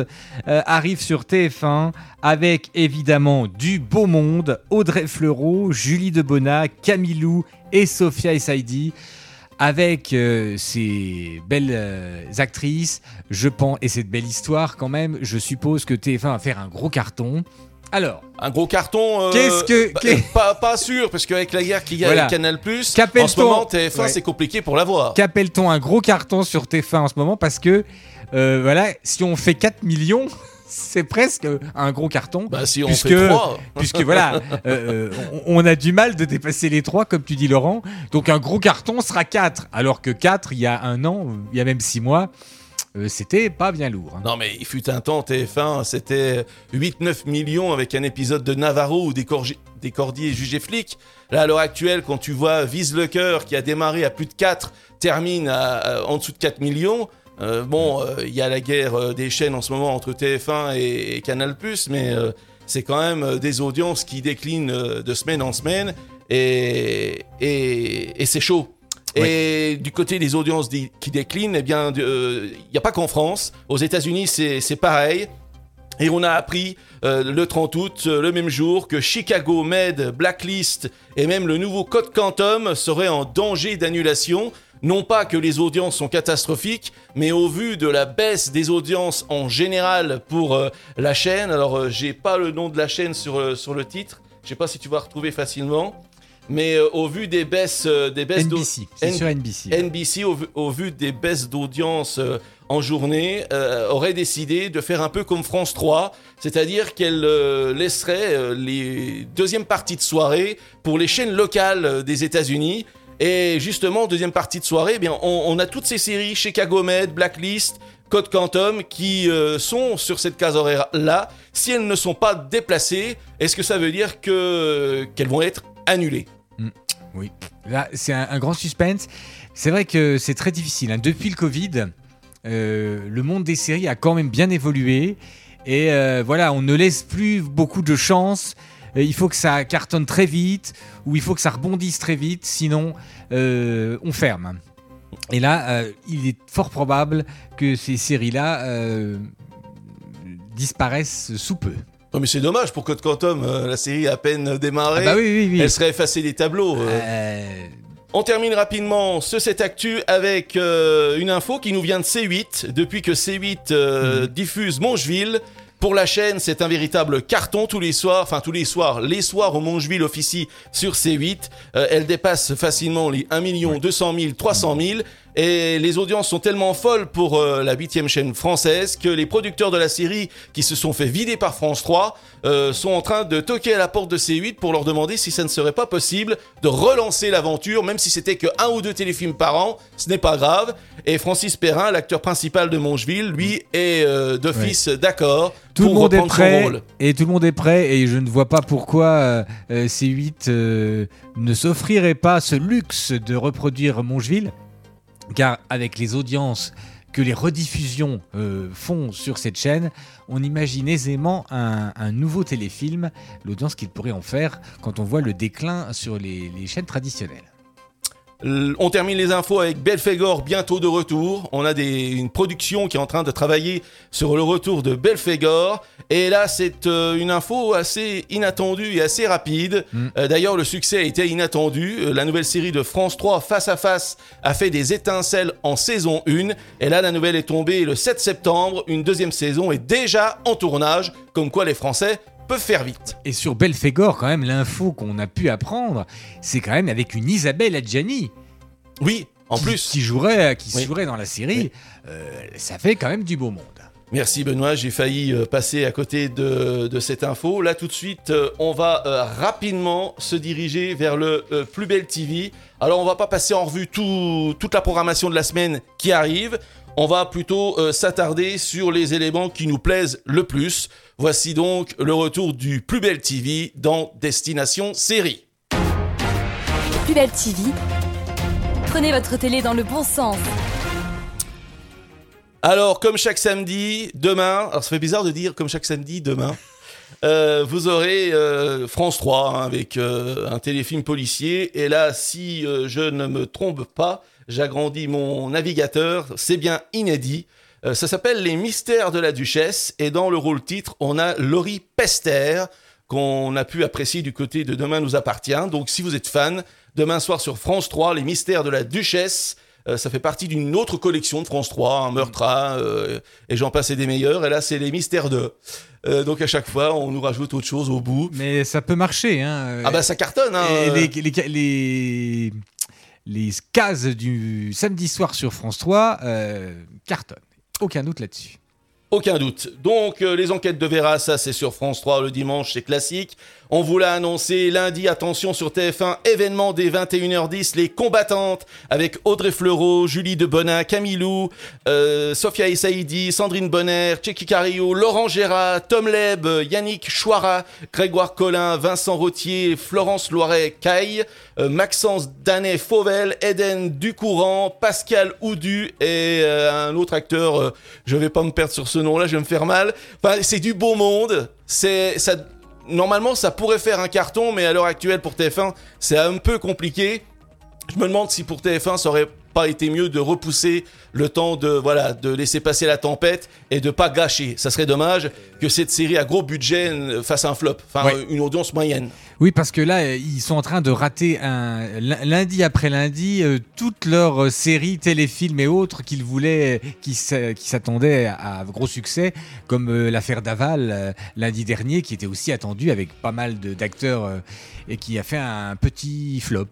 arrivent sur TF1 avec évidemment du beau monde, Audrey Fleurot, Julie Debona, Camilou et Sophia Essaidi. Avec euh, ces belles euh, actrices, je pense, et cette belle histoire quand même, je suppose que TF1 va faire un gros carton. Alors, un gros carton. euh, Qu'est-ce que- bah, euh, pas, pas sûr, parce qu'avec la guerre qu'il y a Voilà. avec Canal, en Qu'appelle-t-on ce moment, TF1, Ouais. c'est compliqué pour l'avoir. Qu'appelle-t-on un gros carton sur TF1 en ce moment? Parce que, euh, voilà, si on fait 4 millions, c'est presque un gros carton. Bah, si on puisque, fait 3. puisque voilà, <laughs> euh, euh, on, a du mal de dépasser les 3, comme tu dis Laurent. Donc un gros carton sera 4. Alors que 4, il y a un an, il y a même 6 mois, euh, c'était pas bien lourd. hein. Non, mais il fut un temps, TF1, c'était 8-9 millions avec un épisode de Navarro ou des, cordiers jugés flics. Là, à l'heure actuelle, quand tu vois Vise le cœur qui a démarré à plus de 4, termine à, à- en dessous de 4 millions. Euh, bon, euh, il y a la guerre euh, des chaînes en ce moment entre TF1 et, et Canal+, mais euh, c'est quand même euh, des audiences qui déclinent euh, de semaine en semaine et, et, et c'est chaud. Et du côté des audiences di- qui déclinent, eh bien, euh, il n'y a pas qu'en France. Aux États-Unis, c'est c'est pareil. Et on a appris euh, le 30 août, euh, le même jour, que Chicago Med, Blacklist et même le nouveau Code Quantum seraient en danger d'annulation. Non pas que les audiences sont catastrophiques, mais au vu de la baisse des audiences en général pour euh, la chaîne, alors euh, j'ai pas le nom de la chaîne sur, euh, sur le titre, je sais pas si tu vas retrouver facilement. mais euh, au vu des baisses, des baisses NBC, c'est sur NBC. NBC, au, vu- au vu des baisses d'audience en journée, aurait décidé de faire un peu comme France 3, c'est-à-dire qu'elle laisserait les deuxièmes parties de soirée pour les chaînes locales des États-Unis. Et justement, deuxième partie de soirée, eh bien, on, a toutes ces séries, Chicago Med, Blacklist, Code Quantum, qui euh, sont sur cette case horaire-là. Si elles ne sont pas déplacées, est-ce que ça veut dire que qu'elles vont être annulées? Oui, là, c'est un, un grand suspense. C'est vrai que c'est très difficile. hein. Depuis le Covid, euh, le monde des séries a quand même bien évolué. Et euh, voilà, on ne laisse plus beaucoup de chance. Il faut que ça cartonne très vite ou il faut que ça rebondisse très vite, sinon euh, on ferme. Et là, euh, il est fort probable que ces séries-là euh, disparaissent sous peu. Non, mais c'est dommage pour Code Quantum, la série a à peine démarré. Ah bah oui, oui, oui. Elle serait effacée des tableaux. On termine rapidement ce set actu avec une info qui nous vient de C8. Depuis que C8 euh, Mhm. diffuse Mongeville, pour la chaîne, c'est un véritable carton tous les soirs. Enfin, tous les soirs. Les soirs où Mongeville officie sur C8, euh, elle dépasse facilement les 1 million 200 000, 300 000. Et les audiences sont tellement folles pour euh, la huitième chaîne française que les producteurs de la série, qui se sont fait vider par France 3, euh, sont en train de toquer à la porte de C8 pour leur demander si ça ne serait pas possible de relancer l'aventure, même si c'était que un ou deux téléfilms par an, ce n'est pas grave. Et Francis Perrin, l'acteur principal de Mongeville, lui est euh, d'office d'accord Tout pour le monde est son prêt rôle. et tout le monde est prêt et je ne vois pas pourquoi euh, euh, C8 euh, ne s'offrirait pas ce luxe de reproduire Mongeville car avec les audiences que les rediffusions euh, font sur cette chaîne, on imagine aisément un, nouveau téléfilm, l'audience qu'il pourrait en faire quand on voit le déclin sur les chaînes traditionnelles. On termine les infos avec Belphégor bientôt de retour. On a des- une production qui est en train de travailler sur le retour de Belphégor. Et là, c'est euh, une info assez inattendue et assez rapide. Mm. Euh, D'ailleurs, le succès a été inattendu. Euh, la nouvelle série de France 3, Face à Face, a fait des étincelles en saison 1. Et là, la nouvelle est tombée le 7 septembre. Une deuxième saison est déjà en tournage. Comme quoi les Français peuvent faire vite. Et sur Belphégor, quand même, l'info qu'on a pu apprendre, c'est quand même avec une Isabelle Adjani. Oui, en qui, plus. qui jouerait, qui Oui. jouerait dans la série, euh, ça fait quand même du beau monde. Merci Benoît, j'ai failli euh, passer à côté de, de cette info. Là tout de suite, euh, on va euh, rapidement se diriger vers le euh, Plus Belle TV. Alors on va pas passer en revue tout- toute la programmation de la semaine qui arrive. On va plutôt euh, s'attarder sur les éléments qui nous plaisent le plus. Voici donc le retour du Plus Belle TV dans Destination Série. Plus belle TV. Prenez votre télé dans le bon sens. Alors, comme chaque samedi, demain, alors ça fait bizarre de dire comme chaque samedi, demain, euh, vous aurez euh, France 3 hein, avec euh, un téléfilm policier. Et là, si je ne me trompe pas, j'agrandis mon navigateur, c'est bien inédit. Ça s'appelle Les Mystères de la Duchesse. Et dans le rôle titre, on a Laurie Pester, qu'on a pu apprécier du côté de Demain nous appartient. Donc, si vous êtes fan, demain soir sur France 3, Les Mystères de la Duchesse. Euh, ça fait partie d'une autre collection de France 3, un meurtra, euh, et j'en passe et des meilleurs. Et là, c'est les mystères de. Euh, donc à chaque fois, on nous rajoute autre chose au bout. Mais ça peut marcher. Hein. Ah bah ça cartonne, hein. Et les, les, les, les cases du samedi soir sur France 3 euh, cartonnent. Aucun doute là-dessus. Aucun doute. Donc, euh, les enquêtes de Vera, ça c'est sur France 3 le dimanche, c'est classique. On vous l'a annoncé lundi, attention sur TF1, événement des 21h10, les combattantes, avec Audrey Fleurot, Julie de Bonin, Camilou, euh, Sophia Essaïdi, Sandrine Bonner, Tchéki Cario, Laurent Gérard, Tom Leb, Yannick Chouara, Grégoire Collin, Vincent Rottier, Florence Loiret-Caille, euh, Maxence Danet Fauvel, Eden Ducourant, Pascal Oudu et euh, un autre acteur, euh, je vais pas me perdre sur ce nom-là, je vais me faire mal. Enfin, c'est du beau monde. C'est ça. Normalement, ça pourrait faire un carton, mais à l'heure actuelle pour TF1, c'est un peu compliqué. Je me demande si pour TF1, ça aurait pas été mieux de repousser le temps de voilà de laisser passer la tempête et de pas gâcher. Ça serait dommage que cette série à gros budget euh, fasse un flop, enfin euh, une audience moyenne. Oui, parce que là, ils sont en train de rater un, lundi après lundi euh, toutes leurs séries, téléfilms et autres qu'ils voulaient, qui s'a- qui s'attendaient à, gros succès, comme euh, l'affaire Daval euh, lundi dernier, qui était aussi attendu avec pas mal d'acteurs et qui a fait un petit flop.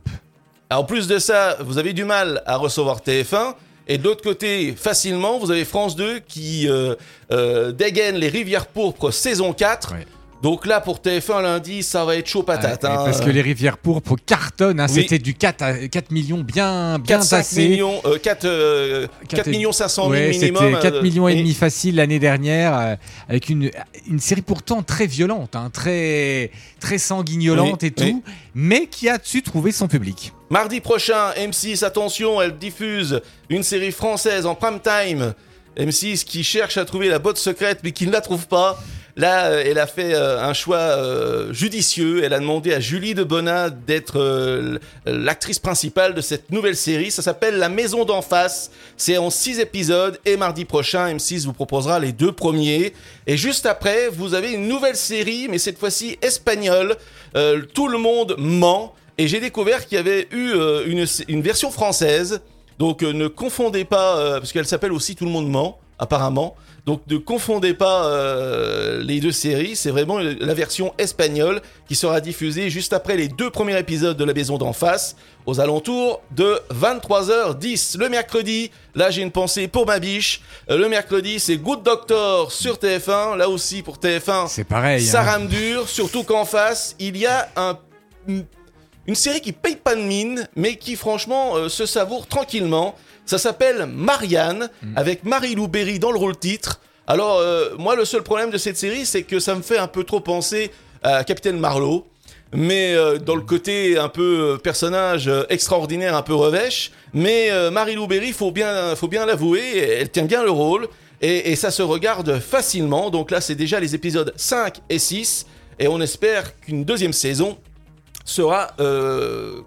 En plus de ça, vous avez du mal à recevoir TF1. Et de l'autre côté, facilement, vous avez France 2 qui euh, euh, dégaine les Rivières Pourpres saison 4. Ouais. Donc là, pour TF1 lundi, ça va être chaud patate. Ah, hein. parce que les rivières pourpres cartonnent, hein, Oui. c'était du 4, à, 4 millions bien, bien 4, 5 tassé. millions, euh, 4, euh, 4 Quatre et- millions 500 Ouais, 000 minimum. C'était 4 euh, millions et demi facile l'année dernière, euh, avec une, une série pourtant très violente, hein, très, très sanguignolante Oui, et tout, oui. mais qui a su trouver son public. Mardi prochain, M6, attention, elle diffuse une série française en prime time. M6 qui cherche à trouver la botte secrète mais qui ne la trouve pas. Là, euh, elle a fait euh, un choix euh, judicieux. Elle a demandé à Julie de Bonnat d'être l'actrice principale de cette nouvelle série. Ça s'appelle La Maison d'en face. C'est en six épisodes et mardi prochain, M6 vous proposera les deux premiers. Et juste après, vous avez une nouvelle série, mais cette fois-ci espagnole. Tout le monde ment. Et j'ai découvert qu'il y avait eu une, version française. Donc ne confondez pas, parce qu'elle s'appelle aussi Tout le monde ment, apparemment. Donc ne confondez pas euh, les deux séries, c'est vraiment la version espagnole qui sera diffusée juste après les deux premiers épisodes de La Maison d'en face, aux alentours de 23h10 le mercredi. Là j'ai une pensée pour ma biche. Euh, le mercredi c'est Good Doctor sur TF1, là aussi pour TF1 C'est pareil. ça hein. rame dur, surtout qu'en face, il y a un, une, une série qui paye pas de mine, mais qui franchement euh, se savoure tranquillement. Ça s'appelle Marianne, Mm. avec Marie-Lou Berry dans le rôle titre. Alors, euh, moi, le seul problème de cette série, c'est que ça me fait un peu trop penser à Capitaine Marlowe. Mais euh, dans le côté un peu euh, personnage extraordinaire, un peu revêche. Mais euh, Marie-Lou Berry, faut bien, faut bien l'avouer, elle tient bien le rôle. Et, et ça se regarde facilement. Donc là, c'est déjà les épisodes 5 et 6. Et on espère qu'une deuxième saison sera euh,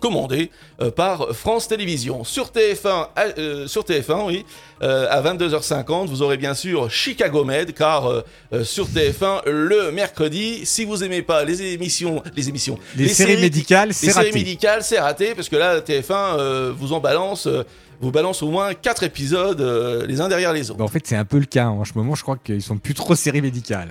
commandée euh, par France Télévisions. Sur TF1, à- euh, sur TF1 oui, euh, à 22h50, vous aurez bien sûr Chicago Med, car euh, euh, sur TF1, le mercredi, si vous aimez pas les émissions... Les émissions... Les, séries, médicales, Les c'est séries raté. médicales, c'est raté, parce que là, TF1 euh, vous en balance... euh, vous balance au moins 4 épisodes euh, les uns derrière les autres. Bah, en fait, c'est un peu le cas. En ce moment, je crois qu'ils sont plus trop séries médicales.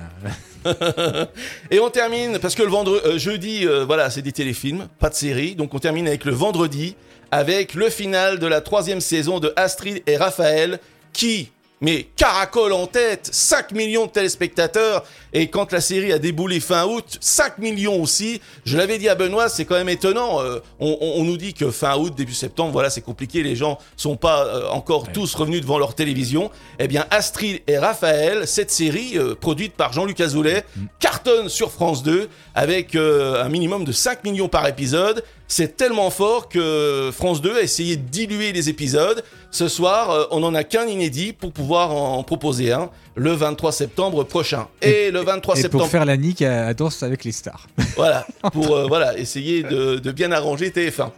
<laughs> Et on termine, parce que le vendredi, euh, jeudi, euh, voilà, c'est des téléfilms, pas de série. Donc on termine avec le vendredi, avec le final de la troisième saison de Astrid et Raphaël, qui, mais caracole en tête, 5 millions de téléspectateurs. Et quand la série a déboulé fin août, 5 millions aussi. Je l'avais dit à Benoît, c'est quand même étonnant. Euh, on, on- on nous dit que fin août, début septembre, voilà, c'est compliqué. Les gens sont pas euh, encore tous revenus devant leur télévision. Eh bien, Astrid et Raphaël, cette série euh, produite par Jean-Luc Azoulay, cartonne sur France 2 avec un minimum de 5 millions par épisode. C'est tellement fort que France 2 a essayé de diluer les épisodes. Ce soir, on n'en a qu'un inédit pour pouvoir en proposer un le 23 septembre prochain. Et, le 23 Et septembre, pour faire la nique à, à Danse avec les stars. voilà, <laughs> pour euh, voilà, essayer de, de bien arranger TF1.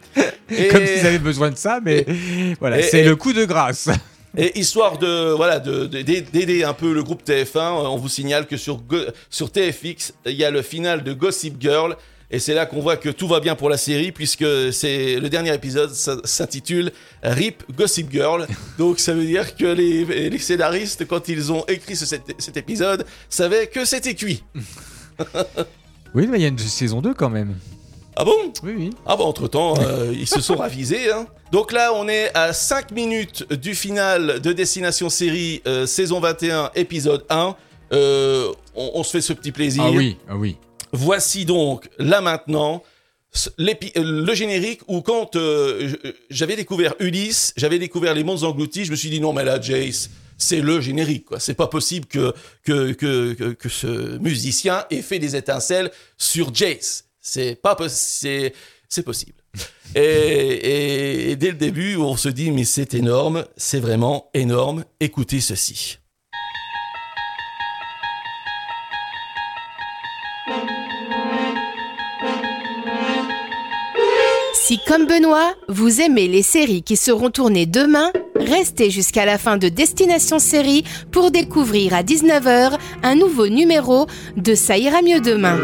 Et, <laughs> Comme s'ils avaient besoin de ça, mais <laughs> voilà, c'est le coup de grâce. et histoire de voilà de- de- d'aider un peu le groupe TF1, euh, on vous signale que sur sur TFX, il y a le final de Gossip Girl. Et c'est là qu'on voit que tout va bien pour la série, puisque c'est le dernier épisode s'intitule RIP Gossip Girl. Donc ça veut dire que les, les scénaristes, quand ils ont écrit ce- cet, cet épisode, savaient que c'était cuit. <laughs> Oui, mais il y a une saison 2 quand même. Ah bon? Oui, oui. Ah bah entre-temps, euh, ils se sont ravisés. Hein. Donc là, on est à 5 minutes du final de Destination Série euh, saison 21, épisode 1. Euh, on, on se fait ce petit plaisir. Ah oui, ah oui. Voici donc, là maintenant, euh, le générique où quand euh, je- j'avais découvert Ulysse, j'avais découvert Les Mondes Engloutis, je me suis dit non mais là, Jace, c'est le générique. quoi. C'est pas possible que, que, que, que, ce musicien ait fait des étincelles sur Jace. C'est pas c'est c'est possible. Et dès le début, on se dit mais c'est énorme, c'est vraiment énorme. Écoutez ceci. Si comme Benoît, vous aimez les séries qui seront tournées demain, restez jusqu'à la fin de Destination Série pour découvrir à 19h un nouveau numéro de Ça ira mieux demain.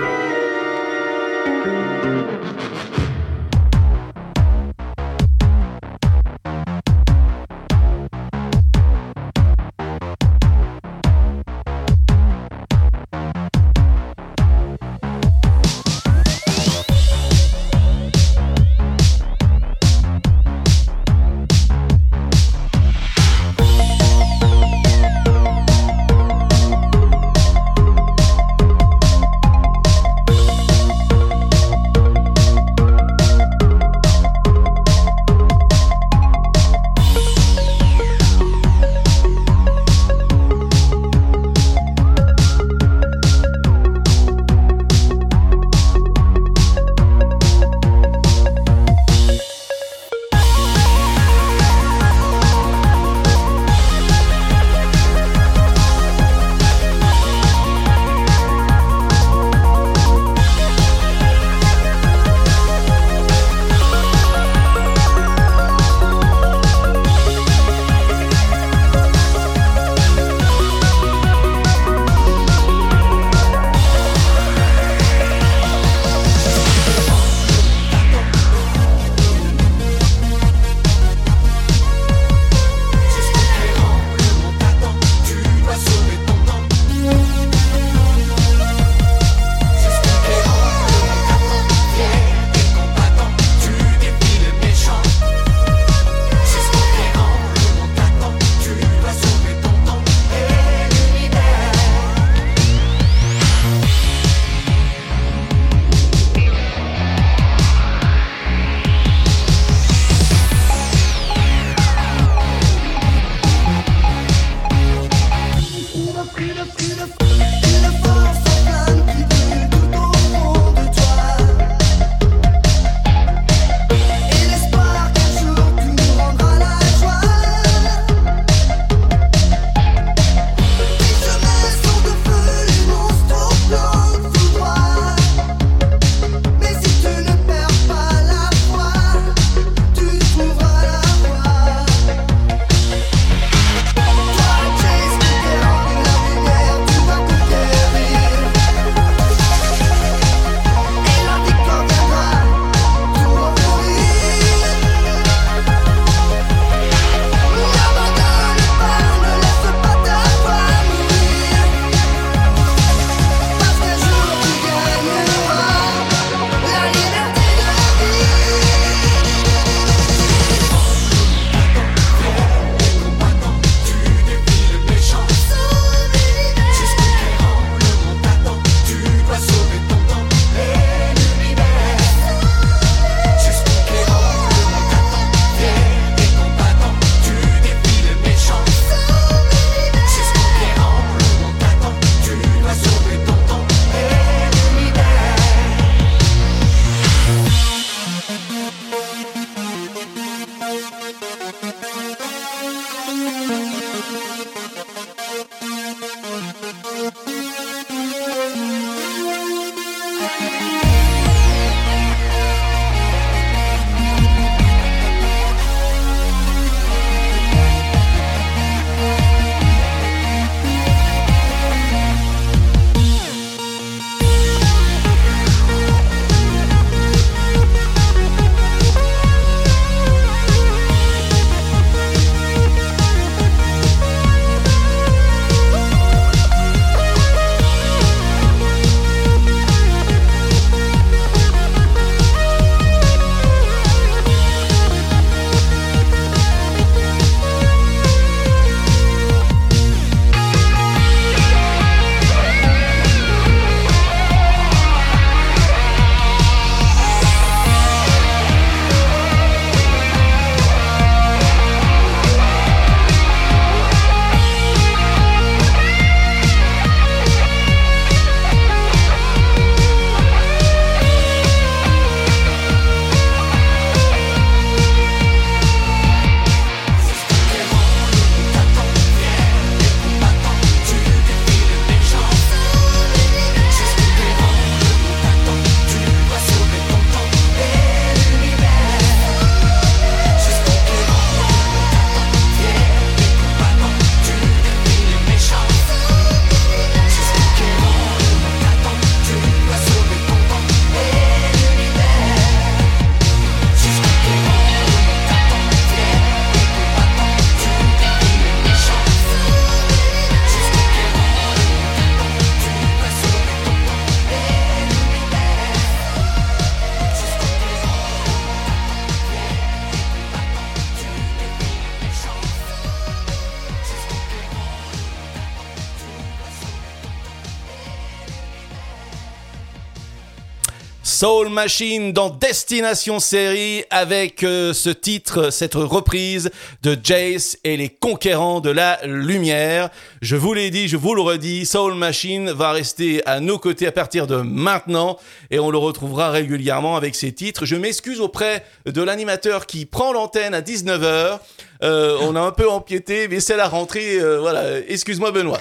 Soul Machine dans Destination Série avec euh, ce titre, cette reprise de Jace et les conquérants de la lumière. Je vous l'ai dit, je vous le redis, Soul Machine va rester à nos côtés à partir de maintenant et on le retrouvera régulièrement avec ses titres. Je m'excuse auprès de l'animateur qui prend l'antenne à 19h. Euh, on a un peu empiété, mais c'est la rentrée. euh, voilà, excuse-moi Benoît.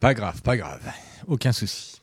Pas grave, pas grave. Aucun souci.